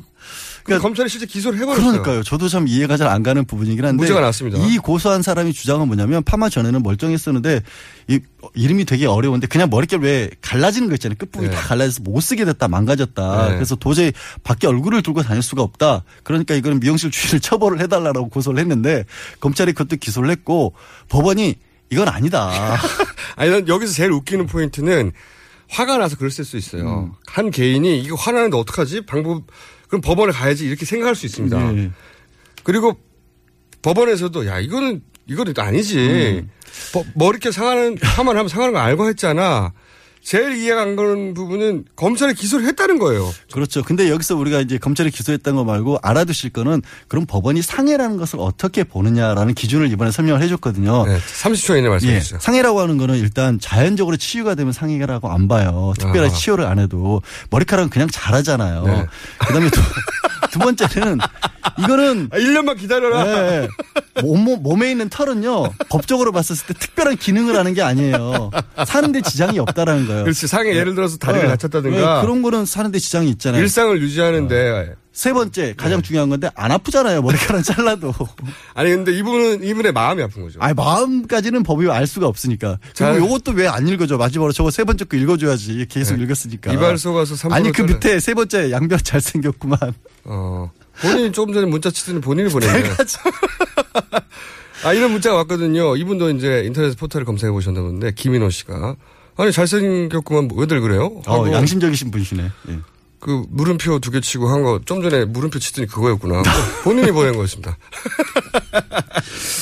그 검찰이 실제 기소를 해버렸어요. 그러니까요. 저도 참 이해가 잘 안 가는 부분이긴 한데 문제가 났습니다. 이 고소한 사람이 주장은 뭐냐면 파마 전에는 멀쩡했었는데 이 이름이 되게 어려운데 그냥 머릿결 왜 갈라지는 거 있잖아요. 끝부분이 네. 다 갈라져서 못 쓰게 됐다 망가졌다. 네. 그래서 도저히 밖에 얼굴을 들고 다닐 수가 없다. 그러니까 이거는 미용실 주인을 *laughs* 처벌을 해달라고 고소를 했는데 검찰이 그것도 기소를 했고 법원이 이건 아니다. *laughs* 아니, 난 여기서 제일 웃기는 포인트는 화가 나서 그럴 수 있어요. 음. 한 개인이 이거 화나는데 어떡하지? 방법, 그럼 법원에 가야지 이렇게 생각할 수 있습니다. 예. 그리고 법원에서도 야, 이거는, 이거는 아니지. 음. 버- 머리결 상하는, 화만 하면 상하는 거 알고 했잖아. 제일 이해가 안 가는 부분은 검찰이 기소를 했다는 거예요. 그렇죠. 근데 여기서 우리가 이제 검찰이 기소했던 거 말고 알아두실 거는 그럼 법원이 상해라는 것을 어떻게 보느냐라는 기준을 이번에 설명을 해줬거든요. 네, 30초 이내 말씀해 예, 주세요. 상해라고 하는 거는 일단 자연적으로 치유가 되면 상해라고 안 봐요. 특별히 아하. 치유를 안 해도 머리카락은 그냥 자라잖아요. 네. 그다음에 두, *laughs* 두 번째는 이거는 아, 1년만 기다려라. 네. 몸, 몸에 있는 털은요 법적으로 봤었을 때 특별한 기능을 하는 게 아니에요. 사는데 지장이 없다라는 거예요. 그렇지. 상해 예를 들어서 다리를 네. 다쳤다든가. 네, 그런 거는 사는데 지장이 있잖아요. 일상을 유지하는데. 세 번째 가장 중요한 건데 안 아프잖아요 머리카락 잘라도. *laughs* 아니, 근데 이분은, 이분의 마음이 아픈 거죠. 아니 마음까지는 법이 알 수가 없으니까. 자. 그리고 요것도 왜 안 읽어줘 마지막으로 저거 세 번째 거 읽어줘야지 계속 네. 읽었으니까. 이발소 가서 3 아니 그 밑에 세 번째 양변 잘 생겼구만. 어. 본인이 조금 전에 문자 치더니 본인이 보냈네. 아, 이런 문자가 왔거든요. 이분도 이제 인터넷 포털을 검색해 보셨는데, 김인호 씨가. 아니, 잘생겼구만, 왜들 그래요? 어, 양심적이신 분이시네. 예. 그, 물음표 두 개 치고 한 거, 좀 전에 물음표 치더니 그거였구나. 본인이 보낸 거였습니다.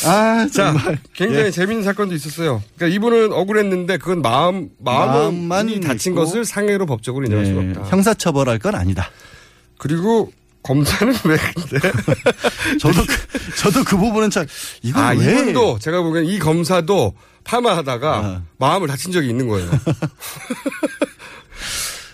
아, *laughs* 자, 정말. 굉장히 예. 재밌는 사건도 있었어요. 그러니까 이분은 억울했는데, 그건 마음, 마음만 다친 있고. 것을 상해로 법적으로 인정할 수가 네, 없다. 형사처벌할 건 아니다. 그리고, 검사는 왜 근데? *laughs* 저도 그, 저도 그 부분은 참 이거 아, 왜 이분도 제가 보기엔 이 검사도 파마하다가 아. 마음을 다친 적이 있는 거예요. *laughs*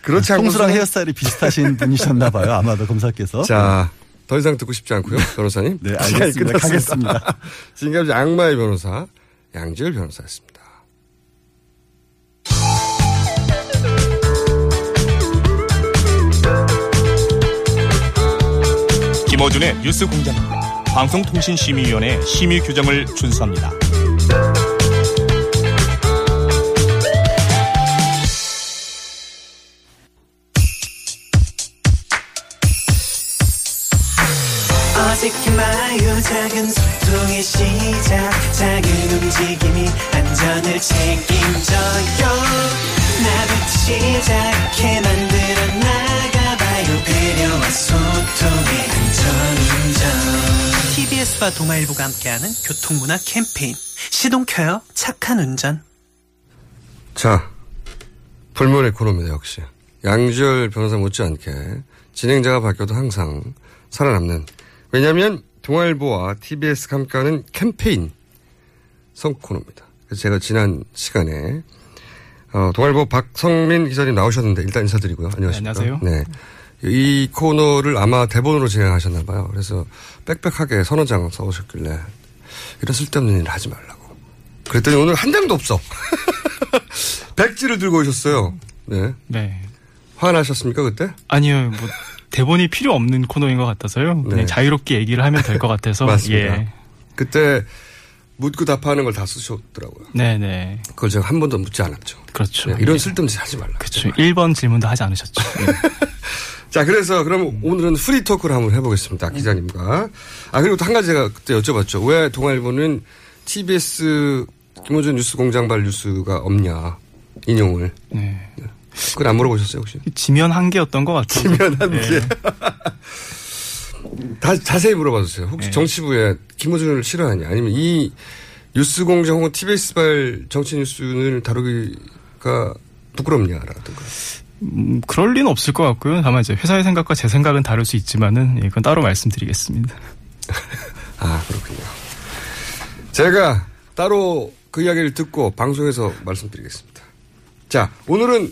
그렇지 않고 통수랑 헤어스타일이 비슷하신 *laughs* 분이셨나 봐요. 아마도 검사께서. 자, 더 이상 듣고 싶지 않고요, 변호사님. 네, 알겠습니다. 가겠습니다. *laughs* 지금까지 악마의 변호사 양지열 변호사였습니다. 김어준의 뉴스 공장입니다. 방송통신심의위원회 심의 규정을 준수합니다. 작은 소통의 시작. 작은 움직임이 안전을 책임져요. 나부터 시작해 만들어 나가봐요. 배려와 소통의 안전운전. TBS와 동아일보가 함께하는 교통문화 캠페인. 시동 켜요. 착한 운전. 자, 불문의 코너입니다, 역시. 양지열 변호사 못지않게 진행자가 바뀌어도 항상 살아남는. 왜냐하면 동아일보와 TBS 가 함께하는 캠페인 성 코너입니다. 그래서 제가 지난 시간에 어, 동아일보 박성민 기자님 나오셨는데 일단 인사드리고요. 안녕하십니까. 네, 안녕하세요. 네. 이 코너를 아마 대본으로 진행하셨나 봐요. 그래서 빽빽하게 선언장 써오셨길래 이런 쓸데없는 일을 하지 말라고. 그랬더니 오늘 한 장도 없어. *laughs* 백지를 들고 오셨어요. 네. 네. 화나셨습니까, 그때? 아니요, 뭐 대본이 필요 없는 코너인 것 같아서요. 그냥 네. 자유롭게 얘기를 하면 될 것 같아서. *laughs* 맞습니다. 예. 그때 묻고 답하는 걸 다 쓰셨더라고요. 네네. 그걸 제가 한 번도 묻지 않았죠. 그렇죠. 네, 이런 예. 쓸데없는 짓 하지 말라. 그렇죠. 1번 질문도 하지 않으셨죠. 예. *laughs* 자, 그래서 그럼 오늘은 free talk를 한번 해보겠습니다. 기자님과. 아, 그리고 또 한 가지 제가 그때 여쭤봤죠. 왜 동아일보는 TBS 김호준 뉴스 공장발 뉴스가 없냐. 인용을. 네. 그걸 안 물어보셨어요, 혹시? 지면 한계였던 것 같아요. 지면 한계. 예. *laughs* 다, 자세히 물어봐 주세요. 혹시 네. 정치부에 김호준을 싫어하냐? 아니면 이 뉴스 공장 혹은 TBS발 정치 뉴스를 다루기가 부끄럽냐라든가. 음, 그럴 리는 없을 것 같고요. 다만 이제 회사의 생각과 제 생각은 다를 수 있지만은 예, 그건 따로 말씀드리겠습니다. *laughs* 아, 그렇군요. 제가 따로 그 이야기를 듣고 방송에서 말씀드리겠습니다. 자, 오늘은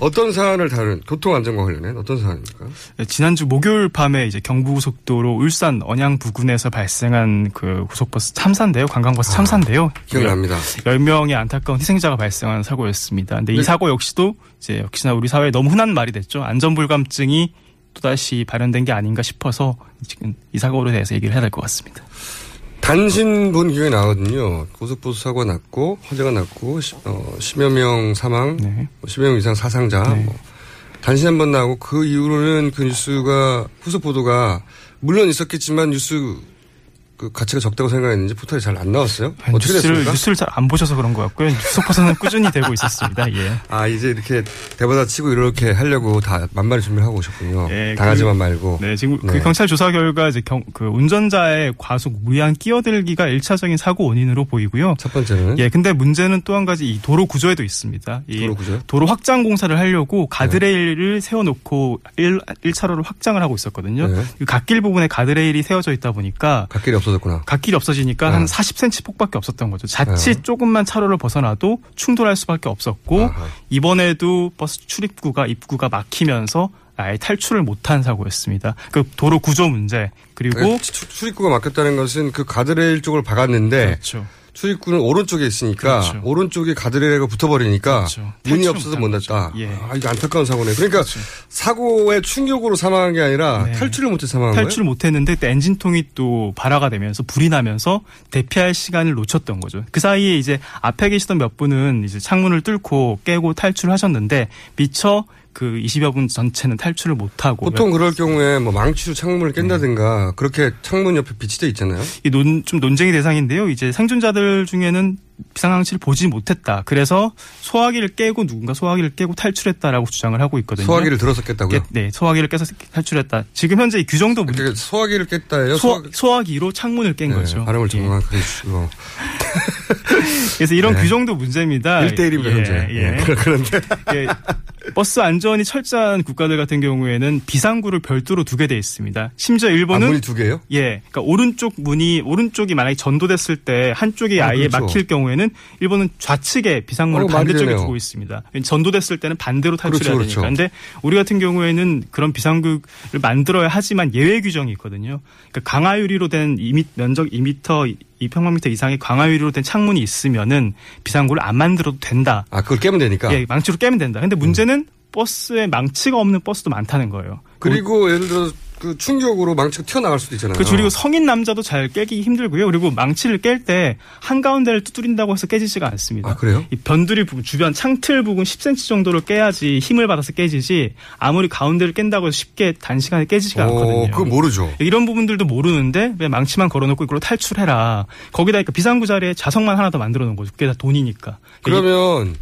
어떤 사안을 다룬 교통안전과 관련된 어떤 사안입니까? 예, 지난주 목요일 밤에 이제 경부고속도로 울산 언양 부근에서 발생한 그 고속버스 참사인데요. 관광버스 참사인데요. 기억납니다. 10명의 안타까운 희생자가 발생한 사고였습니다. 근데 이 네. 사고 역시도 이제 역시나 우리 사회에 너무 흔한 말이 됐죠. 안전불감증이 또다시 발현된 게 아닌가 싶어서 지금 이 사고로 대해서 얘기를 해야 될 것 같습니다. 단신 본 기억이 나거든요. 고속버스 사고가 났고, 화재가 났고, 시, 어, 10여 명 사망, 네. 뭐 10여 명 이상 사상자, 뭐. 단신 한 번 나고, 그 이후로는 그 뉴스가, 후속 보도가, 물론 있었겠지만, 뉴스, 그 가치가 적다고 생각했는지 포털에 잘 안 나왔어요. 어떻게 뉴스를, 됐습니까? 뉴스를 잘 안 보셔서 그런 것 같고요. 뉴스 보도는 꾸준히 되고 있었습니다. 예. 아, 이제 이렇게 대받아 치고 이렇게 하려고 다 만만히 준비를 하고 오셨군요. 예, 당하지만 그- 말고. 네, 지금 네. 그 경찰 조사 결과 이제 경, 그 운전자의 과속 무리한 끼어들기가 1차적인 사고 원인으로 보이고요. 첫 번째는. 예, 근데 문제는 또 한 가지 이 도로 구조에도 있습니다. 이 도로 구조요? 도로 확장 공사를 하려고 가드레일을 세워놓고 1, 일차로를 확장을 하고 있었거든요. 네. 그 갓길 부분에 가드레일이 세워져 있다 보니까 갓길이 없 어졌구나. 갓길이 없어지니까 네. 한 40cm 폭밖에 없었던 거죠. 자칫 네. 조금만 차로를 벗어나도 충돌할 수밖에 없었고 아하. 이번에도 버스 출입구가 입구가 막히면서 아예 탈출을 못한 사고였습니다. 그 도로 구조 문제 그리고 네, 출- 출입구가 막혔다는 것은 그 가드레일 쪽을 박았는데 그렇죠. 출입구는 오른쪽에 있으니까 그렇죠. 오른쪽에 가드레일가 붙어버리니까 그렇죠. 문이 탈출을 없어서 못. 났다. 예. 아 이거 안타까운 사고네. 그러니까 사고의 충격으로 사망한 게 아니라 네. 탈출을 못해 사망한 탈출을 못했는데 또 엔진통이 또 발화가 되면서 불이 나면서 대피할 시간을 놓쳤던 거죠. 그 사이에 이제 앞에 계시던 몇 분은 이제 창문을 뚫고 깨고 탈출을 하셨는데 미처 그 20여 분 전체는 탈출을 못하고 보통 그럴 경우에 뭐 망치로 창문을 깬다든가 그렇게 창문 옆에 빛이 돼 있잖아요. 이 논, 좀 논쟁의 대상인데요. 이제 생존자들 중에는 비상항치를 보지 못했다. 그래서 소화기를 깨고 누군가 소화기를 깨고 탈출했다라고 주장을 하고 있거든요. 소화기를 들어서 깼다고요? 깨- 네, 소화기를 깨서 탈출했다. 지금 현재 이 규정도 문- 그러니까 소화기를 깼다예요. 소, 소화기 로 창문을 깬 네, 거죠. 발음을 예. 정확하게 해주시고. *laughs* 그래서 이런 네. 규정도 문제입니다. 1대1입니다, 예, 현재. 예. 예. 그런데. *laughs* 예. 버스 안전이 철저한 국가들 같은 경우에는 비상구를 별도로 두게 돼 있습니다. 심지어 일본은 아, 문이 두 개예요? 예, 그러니까 오른쪽 문이 오른쪽이 만약에 전도됐을 때 한쪽이 아, 아, 예 그렇죠. 막힐 경우 에는 일본은 좌측에 비상문을 어, 반대쪽에. 두고 있습니다. 전도됐을 때는 반대로 탈출해야 그렇죠, 되니까. 그렇죠. 근데 우리 같은 경우에는 그런 비상구를 만들어야 하지만 예외 규정이 있거든요. 그러니까 강화 유리로 된 2미, 면적 2m 2평방미터 이상의 강화 유리로 된 창문이 있으면은 비상구를 안 만들어도 된다. 아, 그걸 깨면 되니까. 예, 망치로 깨면 된다. 근데 문제는 버스에 망치가 없는 버스도 많다는 거예요. 그리고 예를 들어 그 충격으로 망치가 튀어나갈 수도 있잖아요. 그 그리고 성인 남자도 잘 깨기 힘들고요. 그리고 망치를 깰 때 한가운데를 두드린다고 해서 깨지지가 않습니다. 아, 그래요? 이 변두리 부분, 주변 창틀 부분 10cm 정도를 깨야지 힘을 받아서 깨지지 아무리 가운데를 깬다고 해서 쉽게 단시간에 깨지지가 오, 않거든요. 그거 모르죠. 이런 부분들도 모르는데 왜 망치만 걸어놓고 이걸로 탈출해라. 거기다 그러니까 비상구 자리에 자석만 하나 더 만들어 놓은 거죠. 그게 다 돈이니까. 그러면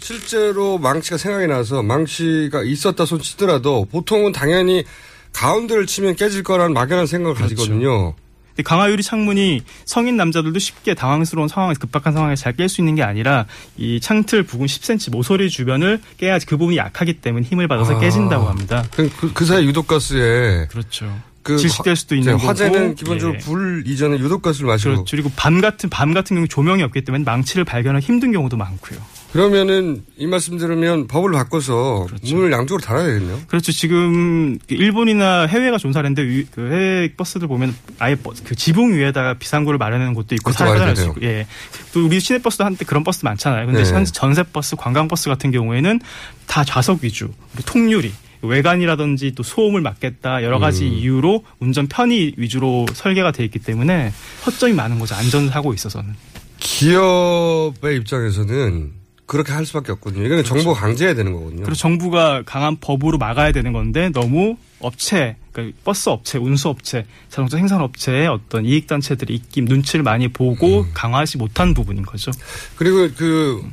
실제로 망치가 생각이 나서 망치가 있었다 손 치더라도 보통은 당연히 가운데를 치면 깨질 거라는 막연한 생각을 그렇죠. 가지거든요. 근데 강화유리 창문이 성인 남자들도 쉽게 당황스러운 상황에서 급박한 상황에서 잘 깰 수 있는 게 아니라 이 창틀 부근 10cm 모서리 주변을 깨야지 그 부분이 약하기 때문에 힘을 받아서 아. 깨진다고 합니다. 그, 그, 그 사이 유독가스에 그렇죠. 그 질식될 수도 있는 화- 화재는 거고, 기본적으로 예. 불 이전에 유독가스를 마시고 그렇죠. 그리고 밤 같은 밤 같은 경우 조명이 없기 때문에 망치를 발견하기 힘든 경우도 많고요. 그러면은 이 말씀 들으면 법을 바꿔서 문을 양쪽으로 달아야 되겠네요. 그렇죠. 지금 일본이나 해외가 좋은 사례인데 위- 그 해외 버스들 보면 아예 버- 그 지붕 위에다가 비상구를 마련하는 곳도 있고 많이 있고 예. 또 우리 시내 버스도 한때 그런 버스 많잖아요. 근데 네. 현 전세 버스, 관광 버스 같은 경우에는 다 좌석 위주, 통유리 외관이라든지 또 소음을 막겠다 여러 가지 음. 이유로 운전 편의 위주로 설계가 돼 있기 때문에 허점이 많은 거죠 안전사고에 있어서는 기업의 입장에서는 그렇게 할 수밖에 없거든요. 이거는 정보 강제해야 되는 거거든요. 그리고 정부가 강한 법으로 막아야 되는 건데 너무 업체, 그러니까 버스 업체, 운수 업체, 자동차 생산 업체의 어떤 이익 단체들이 입김 눈치를 많이 보고 음. 강화하지 못한 부분인 거죠. 그리고 그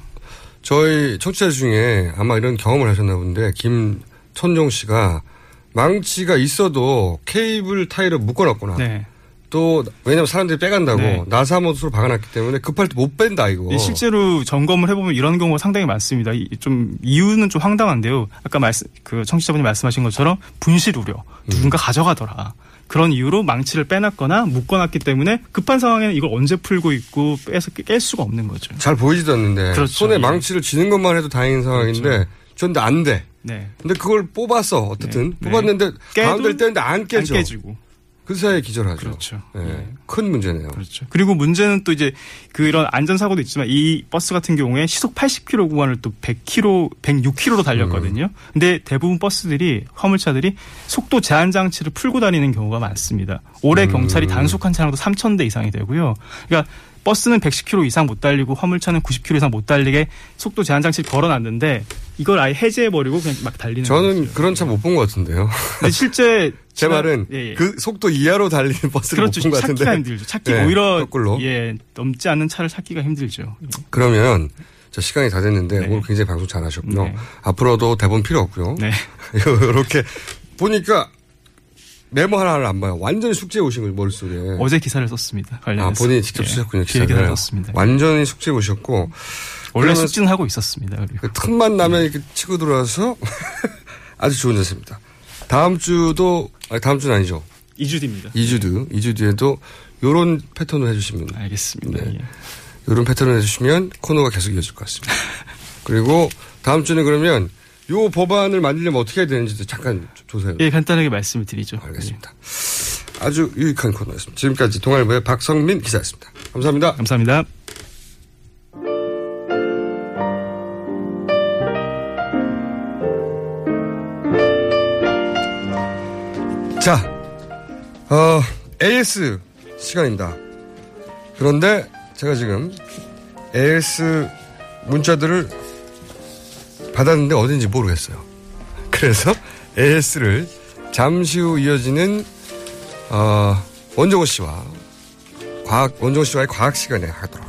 저희 청취자 중에 아마 이런 경험을 하셨나 본데 김천종 씨가 망치가 있어도 케이블 타이를 묶어놨거나 네. 또 왜냐면 사람들이 빼간다고 네. 나사 못으로 박아놨기 때문에 급할 때 못 뺀다 이거. 네, 실제로 점검을 해보면 이런 경우가 상당히 많습니다. 이- 좀 이유는 좀 황당한데요. 아까 말씀 그 청취자분이 말씀하신 것처럼 분실 우려 누군가 가져가더라. 그런 이유로 망치를 빼놨거나 묶어놨기 때문에 급한 상황에는 이걸 언제 풀고 있고 빼서 깰 수가 없는 거죠. 잘 보이지도 않는데 그렇죠. 손에 예. 망치를 쥐는 것만 해도 다행인 상황인데 전데 안 돼. 네. 근데 그걸 뽑았어 어쨌든 네. 뽑았는데 가운데를 떼는데 안 깨져. 안 깨지고. 그 사이에 기절하죠. 그렇죠. 예. 큰 문제네요. 그렇죠. 그리고 문제는 또 이제 그런 안전사고도 있지만 이 버스 같은 경우에 시속 80km 구간을 또 100km, 106km로 달렸거든요. 음. 근데 대부분 버스들이 화물차들이 속도 제한 장치를 풀고 다니는 경우가 많습니다. 올해 음. 경찰이 단속한 차량도 3,000대 이상이 되고요. 그러니까 버스는 110km 이상 못 달리고 화물차는 90km 이상 못 달리게 속도 제한 장치를 걸어놨는데 이걸 아예 해제해버리고 그냥 막 달리는 저는 그런 차 못 본 것 같은데요. 실제 *laughs* 제 말은 예, 예. 그 속도 이하로 달리는 *laughs* 버스를 그렇죠. 못본 것 같은데. 찾기가 힘들죠. 찾기 예, 오히려 거꾸로. 예 넘지 않는 차를 찾기가 힘들죠. 그러면 자 시간이 다 됐는데 오늘 굉장히 방송 잘하셨고요. 네. 앞으로도 대본 필요 없고요. 네. *laughs* 이렇게 보니까 메모 하나를 안 봐요. 완전히 숙제 오신 거예요 머릿속에. 어제 기사를 썼습니다. 관련해서. 아 본인이 직접 예, 쓰셨군요. 기획 기사를. 기사를 썼습니다. 완전히 숙제 오셨고 원래 숙지는 하고 있었습니다. 그 틈만 나면 이렇게 치고 들어와서 *laughs* 아주 좋은 자세입니다. 다음 주도 아니 다음 주는 아니죠. 2주 뒤입니다. 2주 뒤 2주 뒤에도 요런 패턴을 해 주시면 알겠습니다. 네. 예. 요런 패턴을 해 주시면 코너가 계속 이어질 것 같습니다. *laughs* 그리고 다음 주는 그러면 요 법안을 만들려면 어떻게 해야 되는지도 잠깐 조사해 예, 간단하게 말씀을 드리죠. 알겠습니다. 아주 유익한 코너였습니다. 지금까지 동아일보의 박성민 기자였습니다. 감사합니다. 감사합니다. 어, AS 시간입니다. 그런데 제가 지금 AS 문자들을 받았는데 어딘지 모르겠어요. *laughs* 그래서 AS를 잠시 후 이어지는 어, 원정호 씨와 과학 원정호 씨와의 과학 시간에 하도록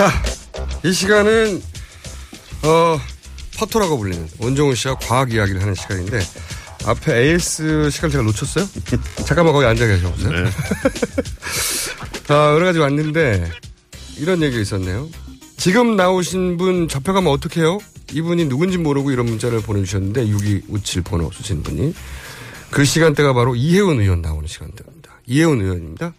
자, 이 시간은 어 퍼터라고 불리는 원정훈 씨와 과학 이야기를 하는 시간인데 앞에 AS 시간 제가 놓쳤어요? *laughs* 잠깐만 거기 앉아 계셔보세요. *laughs* 아, 여러 가지 왔는데 이런 얘기가 있었네요. 지금 나오신 분 잡혀가면 어떡해요? 이분이 누군지 모르고 이런 문자를 보내주셨는데 6257 번호 쓰신 분이 그 시간대가 바로 이혜원 의원 나오는 시간대입니다. 이혜원 의원입니다.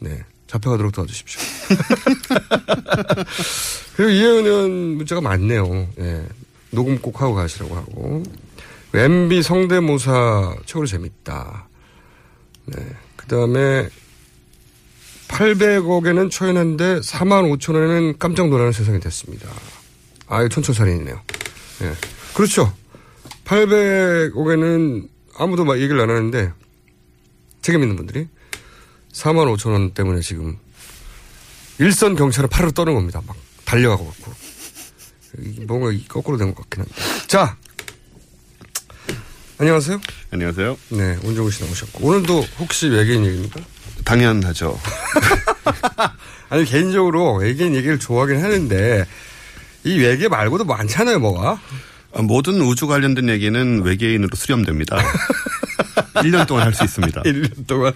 네. 잡혀가도록 도와주십시오. *laughs* 그리고 이혜원 의원 문자가 많네요. 예. 녹음 꼭 하고 가시라고 하고. MB 성대모사 최고로 재밌다. 네. 그 다음에 800억에는 초연한데 4만 5천 원에는 깜짝 놀라는 세상이 됐습니다. 아유, 촌철살인이네요. 예. 그렇죠. 800억에는 아무도 막 얘기를 안 하는데 책임 있는 분들이 4만 5천 원 때문에 지금 일선 경찰을 팔으로 떠는 겁니다. 막 달려가고 갖고. 이게 뭔가 거꾸로 된 것 같긴 한데. 자. 안녕하세요. 안녕하세요. 네, 온정우 씨 나오셨고. 오늘도 혹시 외계인 얘기입니까? 당연하죠. *laughs* 아니, 개인적으로 외계인 얘기를 좋아하긴 하는데, 이 외계 말고도 많잖아요, 뭐가. 아, 모든 우주 관련된 얘기는 외계인으로 수렴됩니다. *laughs* *laughs* 1년 동안 할 수 있습니다. 1년 동안.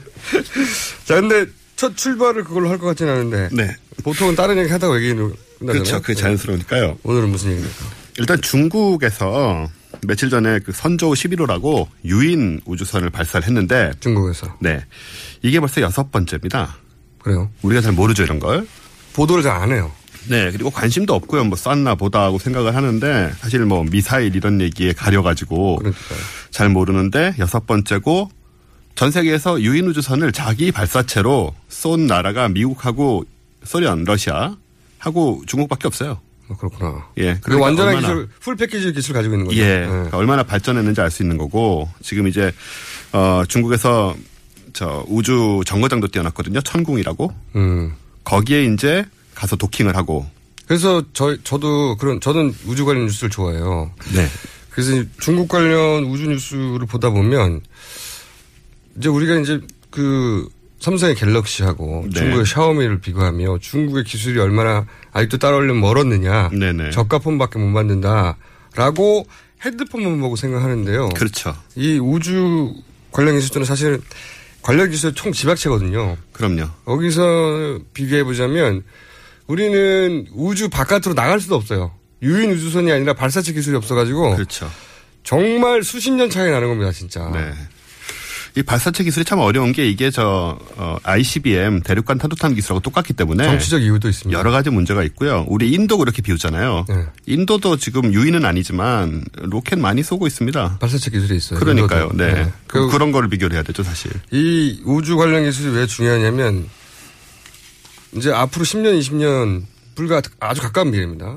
자, 근데 첫 출발을 그걸로 할 것 같진 않은데. 네. 보통은 다른 얘기 하다가 외계인으로 끝나잖아요. 그렇죠. 그게 자연스러우니까요. 오늘은 무슨 얘기입니까? 일단 중국에서 며칠 전에 그 선조우 11호라고 유인 우주선을 발사를 했는데 중국에서 네. 이게 벌써 여섯 번째입니다. 그래요? 우리가 잘 모르죠, 이런 걸. 보도를 잘 안 해요. 네, 그리고 관심도 없고요. 뭐 쐈나 보다 하고 생각을 하는데 사실 뭐 미사일 이런 얘기에 가려가지고 잘 모르는데 여섯 번째고 전 세계에서 유인 우주선을 자기 발사체로 쏜 나라가 미국하고 소련, 러시아 하고 중국밖에 없어요. 어, 그렇구나. 예, 그 완전한 기술, 풀 패키지 기술 가지고 있는 거죠. 예, 네. 그러니까 얼마나 발전했는지 알 수 있는 거고 지금 이제 어 중국에서 저 우주 정거장도 띄워놨거든요. 천궁이라고. 음. 거기에 이제 가서 도킹을 하고. 그래서 저 저도 그런 저는 우주 관련 뉴스를 좋아해요. 네. 그래서 중국 관련 우주 뉴스를 보다 보면 이제 우리가 이제 그 삼성의 갤럭시하고 네. 중국의 샤오미를 비교하며 중국의 기술이 얼마나 아직도 따라오려면 멀었느냐. 네네. 저가 폰밖에 못 만든다라고 핸드폰만 보고 생각하는데요. 그렇죠. 이 우주 관련 기술들은 사실 관련 기술 총 집약체거든요. 그럼요. 거기서 비교해 보자면 우리는 우주 바깥으로 나갈 수도 없어요. 유인 우주선이 아니라 발사체 기술이 없어가지고 그렇죠. 정말 수십 년 차이 나는 겁니다, 진짜. 네. 이 발사체 기술이 참 어려운 게 이게 저 어, ICBM 대륙간 탄도탄 기술하고 똑같기 때문에 정치적 이유도 있습니다. 여러 가지 문제가 있고요. 우리 인도 그렇게 비우잖아요. 네. 인도도 지금 유인은 아니지만 로켓 많이 쏘고 있습니다. 발사체 기술이 있어요. 그러니까요. 인도도. 네. 네. 그, 그- 그런 거를 비교를 해야 되죠, 사실. 이 우주 관련 기술이 왜 중요하냐면 이제 앞으로 10년, 20년 불과 아주 가까운 미래입니다.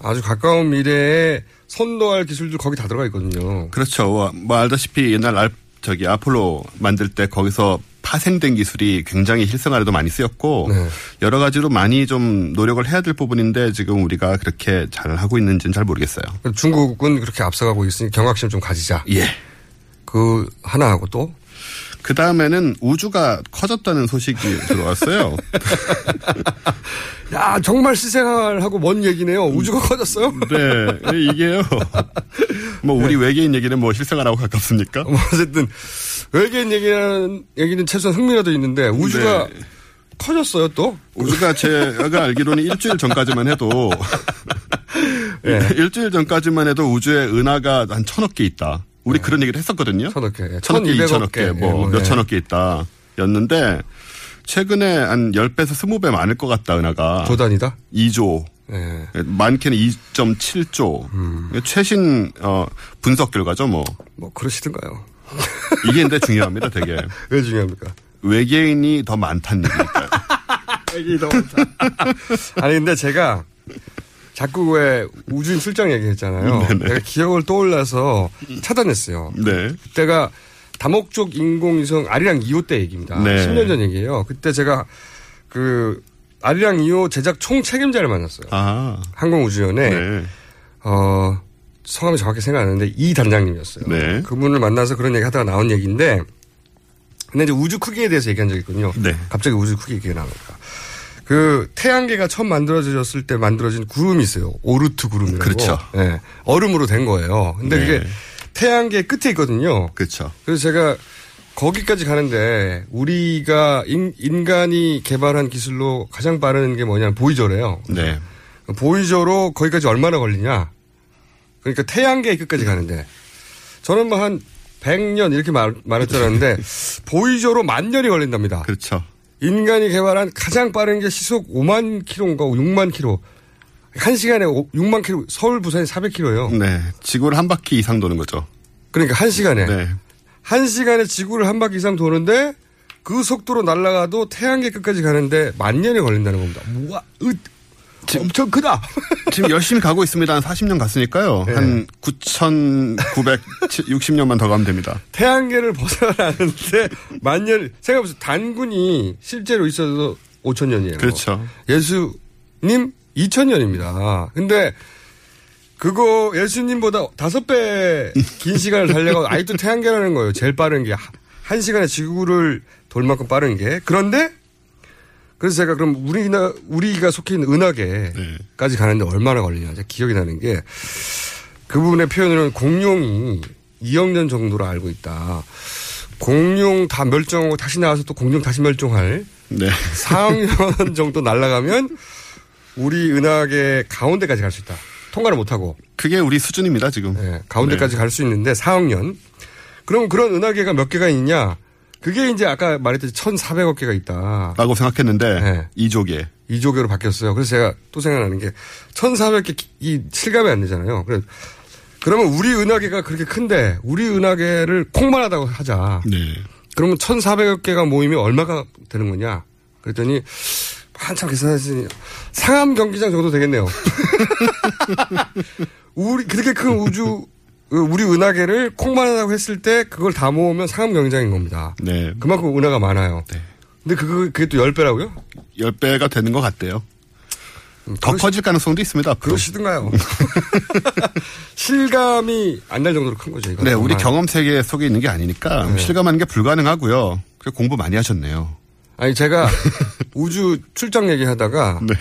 아주 가까운 미래에 선도할 기술들 거기 다 들어가 있거든요. 그렇죠. 뭐 알다시피 옛날 알, 저기 아폴로 만들 때 거기서 파생된 기술이 굉장히 실생활에도 많이 쓰였고 네. 여러 가지로 많이 좀 노력을 해야 될 부분인데 지금 우리가 그렇게 잘 하고 있는지는 잘 모르겠어요. 중국은 그렇게 앞서가고 있으니 경각심 좀 가지자. 예. 그 하나 하고 또 그 다음에는 우주가 커졌다는 소식이 들어왔어요. *laughs* 야 정말 실생활하고 먼 얘기네요. 우주가 커졌어요? *laughs* 네, 이게요. 뭐 우리 외계인 얘기는 뭐 실생활하고 가깝습니까? 뭐 어쨌든 외계인 얘기는 얘기는 최소한 흥미라도 있는데 우주가 네. 커졌어요 또. 우주가 제가 알기로는 일주일 전까지만 해도 *laughs* 네. 일주일 전까지만 해도 우주에 은하가 한 천억 개 있다. 우리 그런 얘기를 했었거든요. 천억 개, 예. 천억 개, 1200억 이천억 개, 개, 뭐 예, 뭐, 몇 예. 천억 개 있다. 였는데 최근에 한 10배에서 20배 많을 것 같다, 은하가. 조단이다? 2조. 예. 많게는 2.7조. 최신 어, 분석 결과죠, 뭐. 뭐 그러시든가요. *laughs* 이게 근데 중요합니다, 되게. *laughs* 왜 중요합니까? 외계인이 더 많다는 얘기니까요. *laughs* 외계인이 더 많다. 아니 근데 제가 자꾸 왜 우주인 출장 얘기했잖아요. 네네. 내가 기억을 떠올라서 차단했어요. 네. 그때가 다목적 인공위성 아리랑 2호 때 얘기입니다. 네. 10년 전 얘기예요. 그때 제가 그 아리랑 2호 제작 총 책임자를 만났어요. 아. 항공우주연에 네. 어 성함이 정확히 생각 안 나는데 이 단장님이었어요. 네. 그분을 만나서 그런 얘기 하다가 나온 얘기인데 근데 이제 우주 크기에 대해서 얘기한 적이 있거든요. 네. 갑자기 우주 크기 얘기가 나오니까. 그 태양계가 처음 만들어졌을 때 만들어진 구름이 있어요. 오르트 구름이라고. 그렇죠. 예. 얼음으로 된 거예요. 근데 네. 그게 태양계 끝에 있거든요. 그렇죠. 그래서 제가 거기까지 가는데 우리가 인, 인간이 개발한 기술로 가장 빠른 게 뭐냐면 보이저래요. 네. 보이저로 거기까지 얼마나 걸리냐. 그러니까 태양계 끝까지 가는데 저는 뭐 한 100년 이렇게 말, 말할 줄 알았는데 보이저로 만 년이 걸린답니다. 그렇죠. 인간이 개발한 가장 빠른 게 시속 5만 킬로인가 6만 킬로. 한 시간에 6만 킬로, 서울 부산이 400킬로예요. 네. 지구를 한 바퀴 이상 도는 거죠. 그러니까 한 시간에. 네. 한 시간에 지구를 한 바퀴 이상 도는데 그 속도로 날아가도 태양계 끝까지 가는데 만 년이 걸린다는 겁니다. 우와, 으, 엄청 크다. *laughs* 지금 열심히 가고 있습니다. 한 40년 갔으니까요. 네. 한 9,960년만 더 가면 됩니다. 태양계를 벗어나는데 *laughs* 만 년, 생각해보세요. 단군이 실제로 있어도 5천 년이에요. 그렇죠. 예수님 2천 년입니다. 근데 그거 예수님보다 다섯 배 긴 시간을 달려가 아직도 태양계라는 거예요. 제일 빠른 게. 하- 한 시간에 지구를 돌 만큼 빠른 게. 그런데 그래서 제가 그럼 우리나, 우리가 속해 있는 은하계까지 가는데 얼마나 걸리냐. 제가 기억이 나는 게 그분의 표현으로는 공룡이 2억 년 정도로 알고 있다. 공룡 다 멸종하고 다시 나와서 또 공룡 다시 멸종할 네. 4억 년 *laughs* 정도 날아가면 우리 은하계 가운데까지 갈 수 있다. 통과를 못하고. 그게 우리 수준입니다, 지금. 네, 가운데까지 갈수 있는데 4억 년. 그럼 그런 은하계가 몇 개가 있냐? 그게 이제 아까 말했듯이 1,400억 개가 있다. 라고 생각했는데 네. 이조개. 이조개로 바뀌었어요. 그래서 제가 또 생각나는 게 1,400개 이 실감이 안 되잖아요. 그래 그러면 우리 은하계가 그렇게 큰데 우리 은하계를 콩만하다고 하자. 네. 그러면 1,400억 개가 모이면 얼마가 되는 거냐? 그랬더니 한참 계산했으니 상암 경기장 정도 되겠네요. *laughs* 우리 그렇게 큰 우주 우리 은하계를 콩만 하다고 했을 때 그걸 다 모으면 상암 경기장인 겁니다. 네. 그만큼 은하가 많아요. 근데 그거 그게 또 10배라고요? 10배가 되는 것 같대요. 더 그러시- 커질 가능성도 있습니다. 앞으로. 그러시든가요. *laughs* *laughs* 실감이 안 날 정도로 큰 거죠. 네, 우리. 경험 세계 속에 있는 게 아니니까 네. 실감하는 게 불가능하고요. 공부 많이 하셨네요. 아니 제가 *laughs* 우주 출장 얘기하다가 네.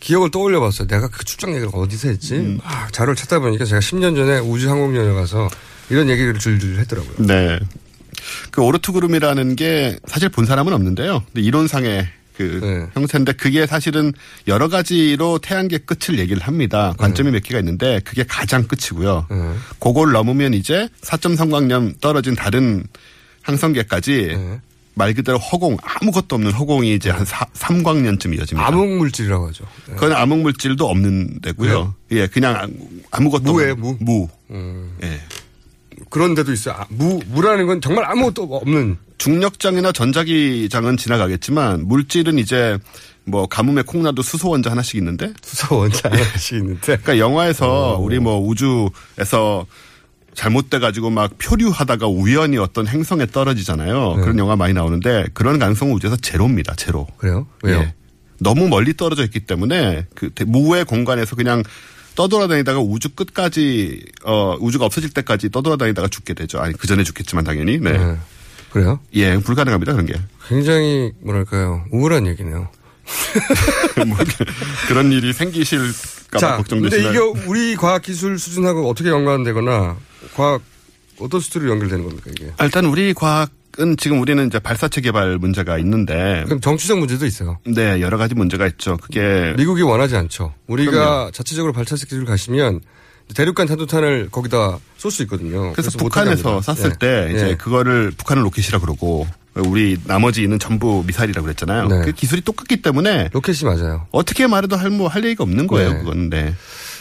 기억을 떠올려 봤어요. 내가 그 출장 얘기를 어디서 했지? 음. 막 자료를 찾다 보니까 제가 10년 전에 우주 항공연에 가서 이런 얘기를 줄줄 했더라고요. 네. 그 오르트그룹이라는 게 사실 본 사람은 없는데요. 이론상의 그 네. 형태인데 그게 사실은 여러 가지로 태양계 끝을 얘기를 합니다. 관점이 몇 개가 있는데 그게 가장 끝이고요. 네. 그걸 넘으면 이제 4.3광년 떨어진 다른 항성계까지 네. 말 그대로 허공 아무것도 없는 허공이 이제 한 3, 광년쯤 이어집니다. 암흑 물질이라고 하죠. 네. 그건 암흑 물질도 없는 데고요. 그래요? 예, 그냥 아무- 아무것도 무예요, 없는 무. 음. 예. 그런 데도 있어요. 아, 무 무라는 건 정말 아무것도 없는 중력장이나 전자기장은 지나가겠지만 물질은 이제 뭐 가뭄에 콩나도 수소 원자 하나씩 있는데 수소 원자 하나씩 있는데 그러니까 영화에서 우리 뭐 우주에서 잘못돼 가지고 막 표류하다가 우연히 어떤 행성에 떨어지잖아요. 네. 그런 영화 많이 나오는데 그런 가능성은 우주에서 제로입니다. 제로. 그래요? 왜요? 예. 너무 멀리 떨어져 있기 때문에 그 대- 무의 공간에서 그냥 떠돌아다니다가 우주 끝까지 어 우주가 없어질 때까지 떠돌아다니다가 죽게 되죠. 아니 그 전에 죽겠지만 당연히. 네. 네. 그래요? 예, 불가능합니다 그런 게. 굉장히 뭐랄까요 우울한 얘기네요. *laughs* 뭐 그런 일이 생기실 까봐 자, 근데 걱정되시나요? 이게 우리 과학 기술 수준하고 어떻게 연관되거나 과학 어떤 수준으로 연결되는 겁니까 이게? 아, 일단 우리 과학 은 지금 우리는 이제 발사체 개발 문제가 있는데 그럼 정치적 문제도 있어요. 네 여러 가지 문제가 있죠. 그게 미국이 원하지 않죠. 우리가 그럼요. 자체적으로 발사체 기술 가시면 대륙간 탄도탄을 거기다 쏠 수 있거든요. 그래서 못하게 북한에서. 쐈을 예. 때 이제 예. 그거를 북한은 로켓이라 그러고 우리 나머지 있는 전부 미사일이라고 그랬잖아요. 네. 그 기술이 똑같기 때문에 로켓이 맞아요. 어떻게 말해도 할 뭐 할 얘기가 없는 거예요. 네. 그건 네.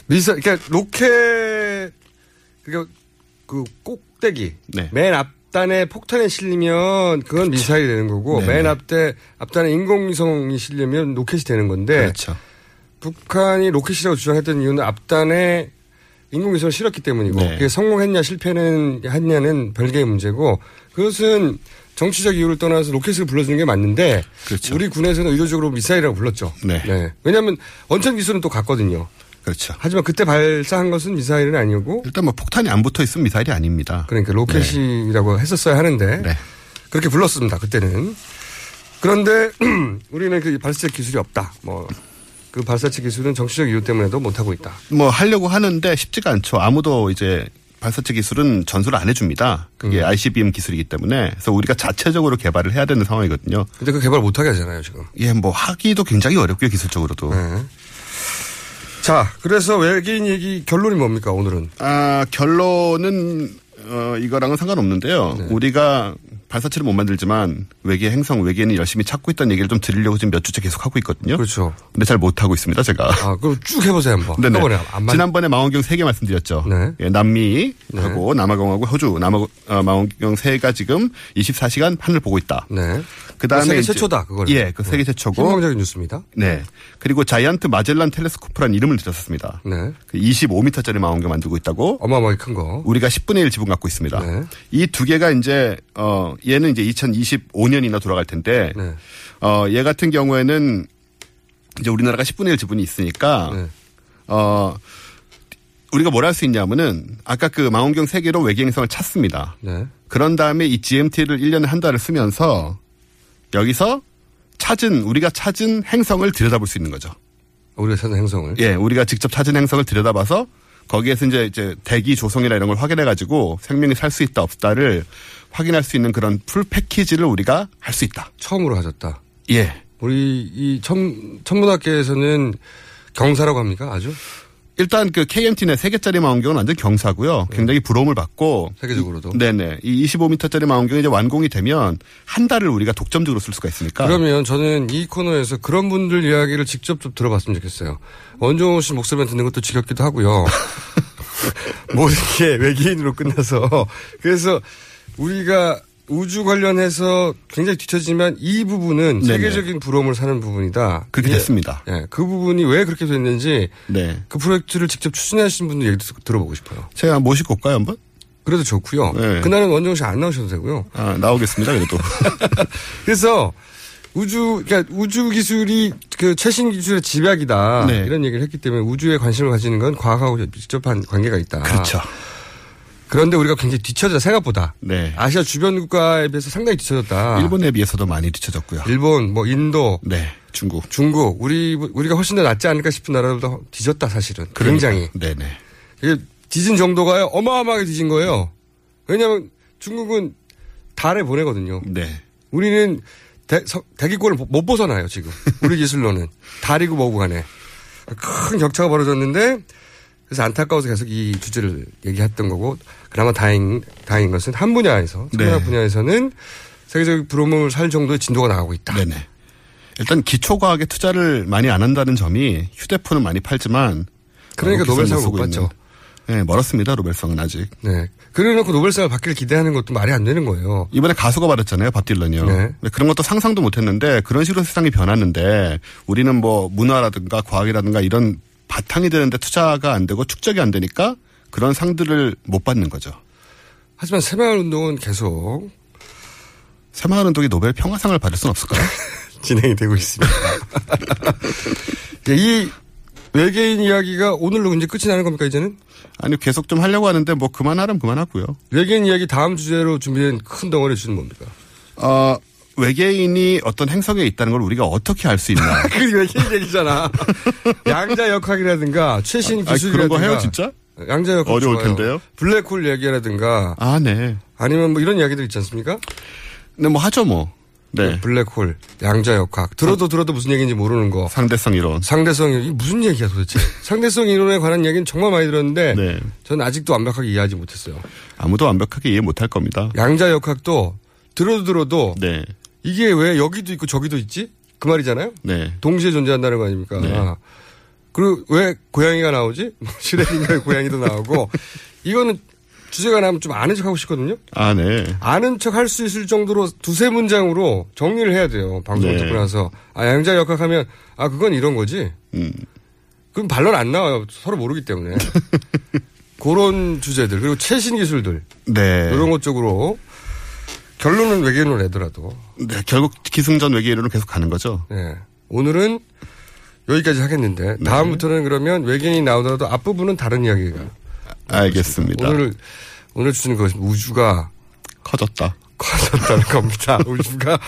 미사 그러니까 로켓 그러니까 그 꼭대기 네. 맨 앞단에 폭탄이 실리면 그건 미사일이 되는 거고 네. 맨 앞에 앞단에 인공위성이 실리면 로켓이 되는 건데 그렇죠. 북한이 로켓이라고 주장했던 이유는 앞단에 인공위성을 실었기 때문이고 네. 그게 성공했냐 실패는 했냐는 별개의 문제고 그것은 정치적 이유를 떠나서 로켓을 불러주는 게 맞는데 그렇죠. 우리 군에서는 의도적으로 미사일이라고 불렀죠. 네. 왜냐하면 원천 기술은 또 같거든요. 그렇죠. 하지만 그때 발사한 것은 미사일은 아니고 일단 뭐 폭탄이 안 붙어 있으면 미사일이 아닙니다. 그러니까 로켓이라고 했었어야 하는데 네. 그렇게 불렀습니다. 그때는. 그런데 *clears throat* 우리는 그 발사체 기술이 없다. 뭐 그 발사체 기술은 정치적 이유 때문에도 못 하고 있다. 뭐 하려고 하는데 쉽지가 않죠. 아무도 이제 발사체 기술은 전수를 안 해줍니다. 그게 음. ICBM 기술이기 때문에 그래서 우리가 자체적으로 개발을 해야 되는 상황이거든요. 근데 그 개발 못 하게 하잖아요, 지금. 예, 뭐 하기도 굉장히 어렵고요 기술적으로도. 네. 자, 그래서 외계인 얘기 결론이 뭡니까, 오늘은? 아 결론은 어, 이거랑은 상관없는데요. 네. 우리가 발사체를 못 만들지만 외계 행성 외계인이 열심히 찾고 있다는 얘기를 좀 드리려고 지금 몇 주째 계속 하고 있거든요. 그렇죠. 근데 잘 못 하고 있습니다, 제가. 아, 그럼 쭉 해보세요 한번. 네네. 맞. 지난번에 망원경 세 개 말씀드렸죠. 네. 예, 남미하고 남아공하고 호주, 남아 어, 망원경 세가 지금 24시간 하늘 보고 있다. 네. 그 다음에 세계 최초다 그거는. 예, 그 세계 최초고. 희망적인 뉴스입니다. 네. 그리고 자이언트 마젤란 텔레스코프란 이름을 들었습니다. 네. 그 25m짜리 망원경 만들고 있다고. 어마어마하게 큰 거. 우리가 10분의 1 지분 갖고 있습니다. 네. 이두 개가 이제 어 얘는 이제 2025년이나 돌아갈 텐데 네. 어얘 같은 경우에는 이제 우리나라가 10분의 1 지분이 있으니까 네. 어 우리가 뭘 할 수 있냐면은 아까 그 망원경 세 개로 외계 행성을 찾습니다. 네. 그런 다음에 이 GMT를 1년에 한 달을 쓰면서 여기서 찾은 우리가 찾은 행성을 들여다볼 수 있는 거죠. 우리가 찾은 행성을. 예, 우리가 직접 찾은 행성을 들여다봐서 거기에서 이제 이제 대기 조성이나 이런 걸 확인해 가지고 생명이 살 수 있다 없다를 확인할 수 있는 그런 풀 패키지를 우리가 할 수 있다. 처음으로 하셨다. 예. 우리 이 천, 천문학계에서는 경사라고 합니까? 아주? 일단 그 KMT네 세 개짜리 망원경은 완전 경사고요. 굉장히 부러움을 받고 세계적으로도. 이, 네네. 이 25m짜리 망원경이 이제 완공이 되면 한 달을 우리가 독점적으로 쓸 수가 있으니까. 그러면 저는 이 코너에서 그런 분들 이야기를 직접 좀 들어봤으면 좋겠어요. 원종호 씨 목소리만 듣는 것도 지겹기도 하고요. *laughs* 모든 게 외계인으로 끝나서. 그래서 우리가 우주 관련해서 굉장히 뒤처지만 이 부분은 네네. 세계적인 부러움을 사는 부분이다. 그렇게 이게- 됐습니다. 예, 그 부분이 왜 그렇게 됐는지 네. 그 프로젝트를 직접 추진하신 분들 얘기 들어보고 싶어요. 제가 모시고 올까요, 한번? 그래도 좋고요. 네. 그날은 원종호 씨안 나오셔도 되고요. 아, 나오겠습니다, 그래도. *laughs* *laughs* 그래서 우주, 그러니까 우주 기술이 그 최신 기술의 집약이다. 네. 이런 얘기를 했기 때문에 우주에 관심을 가지는 건 과학하고 밀접한 관계가 있다. 그렇죠. 그런데 우리가 굉장히 뒤쳐져 생각보다. 네. 아시아 주변 국가에 비해서 상당히 뒤쳐졌다. 일본에 비해서도 많이 뒤쳐졌고요. 일본, 뭐 인도, 네. 중국. 중국, 우리 우리가 훨씬 더 낫지 않을까 싶은 나라보다 뒤졌다 사실은. 굉장히. 네네. 이게 뒤진 정도가 어마어마하게 뒤진 거예요. 왜냐하면 중국은 달에 보내거든요. 네. 우리는 대, 서- 대기권을 못 벗어나요, 지금. 우리 기술로는. 달이고 뭐고 간에. 큰 격차가 벌어졌는데, 그래서 안타까워서 계속 이 주제를 얘기했던 거고, 그나마 다행, 다행인 것은 한 분야에서, 천문학 네. 분야에서는 세계적 부러움을 살 정도의 진도가 나가고 있다. 네네. 일단 기초과학에 투자를 많이 안 한다는 점이 휴대폰은 많이 팔지만 그러니까 노벨상을 못 받죠. 네, 멀었습니다. 노벨상은 아직. 네. 그래 놓고 노벨상을 받기를 기대하는 것도 말이 안 되는 거예요. 이번에 가수가 받았잖아요. 밥 딜런이요. 네. 그런 것도 상상도 못 했는데 그런 식으로 세상이 변했는데 우리는 뭐 문화라든가 과학이라든가 이런 바탕이 되는데 투자가 안 되고 축적이 안 되니까 그런 상들을 못 받는 거죠. 하지만 새마을 운동은 계속 새마을 운동이 노벨 평화상을 받을 수는 없을까요? *laughs* 진행이 되고 있습니다. *laughs* 예, 이 외계인 이야기가 오늘로 이제 끝이 나는 겁니까, 이제는? 아니 계속 좀 하려고 하는데 뭐 그만하면 그만하고요. 외계인 이야기 다음 주제로 준비된 큰 덩어리 주는 뭡니까? 어, 외계인이 어떤 행성에 있다는 걸 우리가 어떻게 알 수 있나? *laughs* 그게 외계인 얘기잖아. *laughs* 양자 역학이라든가 최신 아, 기술이라든가. 그런 거 해요, 진짜? 양자 역학 어려울 좋아요. 텐데요. 블랙홀 얘기라든가 아, 네. 아니면 뭐 이런 이야기들 있지 않습니까? 네, 뭐 하죠, 뭐. 네. 블랙홀, 양자 역학. 들어도 들어도 무슨 얘기인지 모르는 거. 상대성 이론. 상대성 이론. 이게 무슨 얘기야 도대체. *laughs* 상대성 이론에 관한 얘기는 정말 많이 들었는데 네. 저는 아직도 완벽하게 이해하지 못했어요. 아무도 완벽하게 이해 못할 겁니다. 양자 역학도 들어도 들어도 네. 이게 왜 여기도 있고 저기도 있지? 그 말이잖아요. 네. 동시에 존재한다는 거 아닙니까? 네. 그리고 왜 고양이가 나오지? *laughs* 슈레딩거의 고양이도 나오고 이거는 주제가 나면 좀 아는 척 하고 싶거든요. 아, 네. 아는 척 할 수 있을 정도로 두세 문장으로 정리를 해야 돼요. 방송 을 네. 듣고 나서 아 양자 역학하면 아 그건 이런 거지. 음. 그럼 반론 안 나와요. 서로 모르기 때문에. *laughs* 그런 주제들 그리고 최신 기술들 네. 이런 것 쪽으로 결론은 외계인으로 내더라도 네, 결국 기승전 외계인으로 계속 가는 거죠. 네. 오늘은 여기까지 하겠는데 다음부터는 그러면 외계인이 나오더라도 앞부분은 다른 이야기가 알겠습니다. 오늘 오늘 주는 것이 우주가 커졌다. 커졌다는 *laughs* 겁니다. 우주가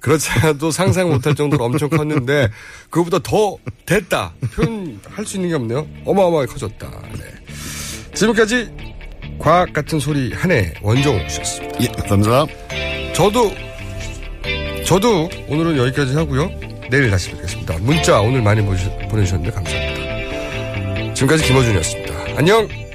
그렇지 않아도 상상 못할 정도로 엄청 컸는데 그거보다 더 됐다 표현할 수 있는 게 없네요. 어마어마하게 커졌다. 네. 지금까지 과학 같은 소리 한해 원종우 씨였습니다. 예, 감사합니다. 저도 저도 오늘은 여기까지 하고요. 내일 다시 뵙겠습니다. 문자 오늘 많이 보내주셨는데 감사합니다. 지금까지 김어준이었습니다. 안녕.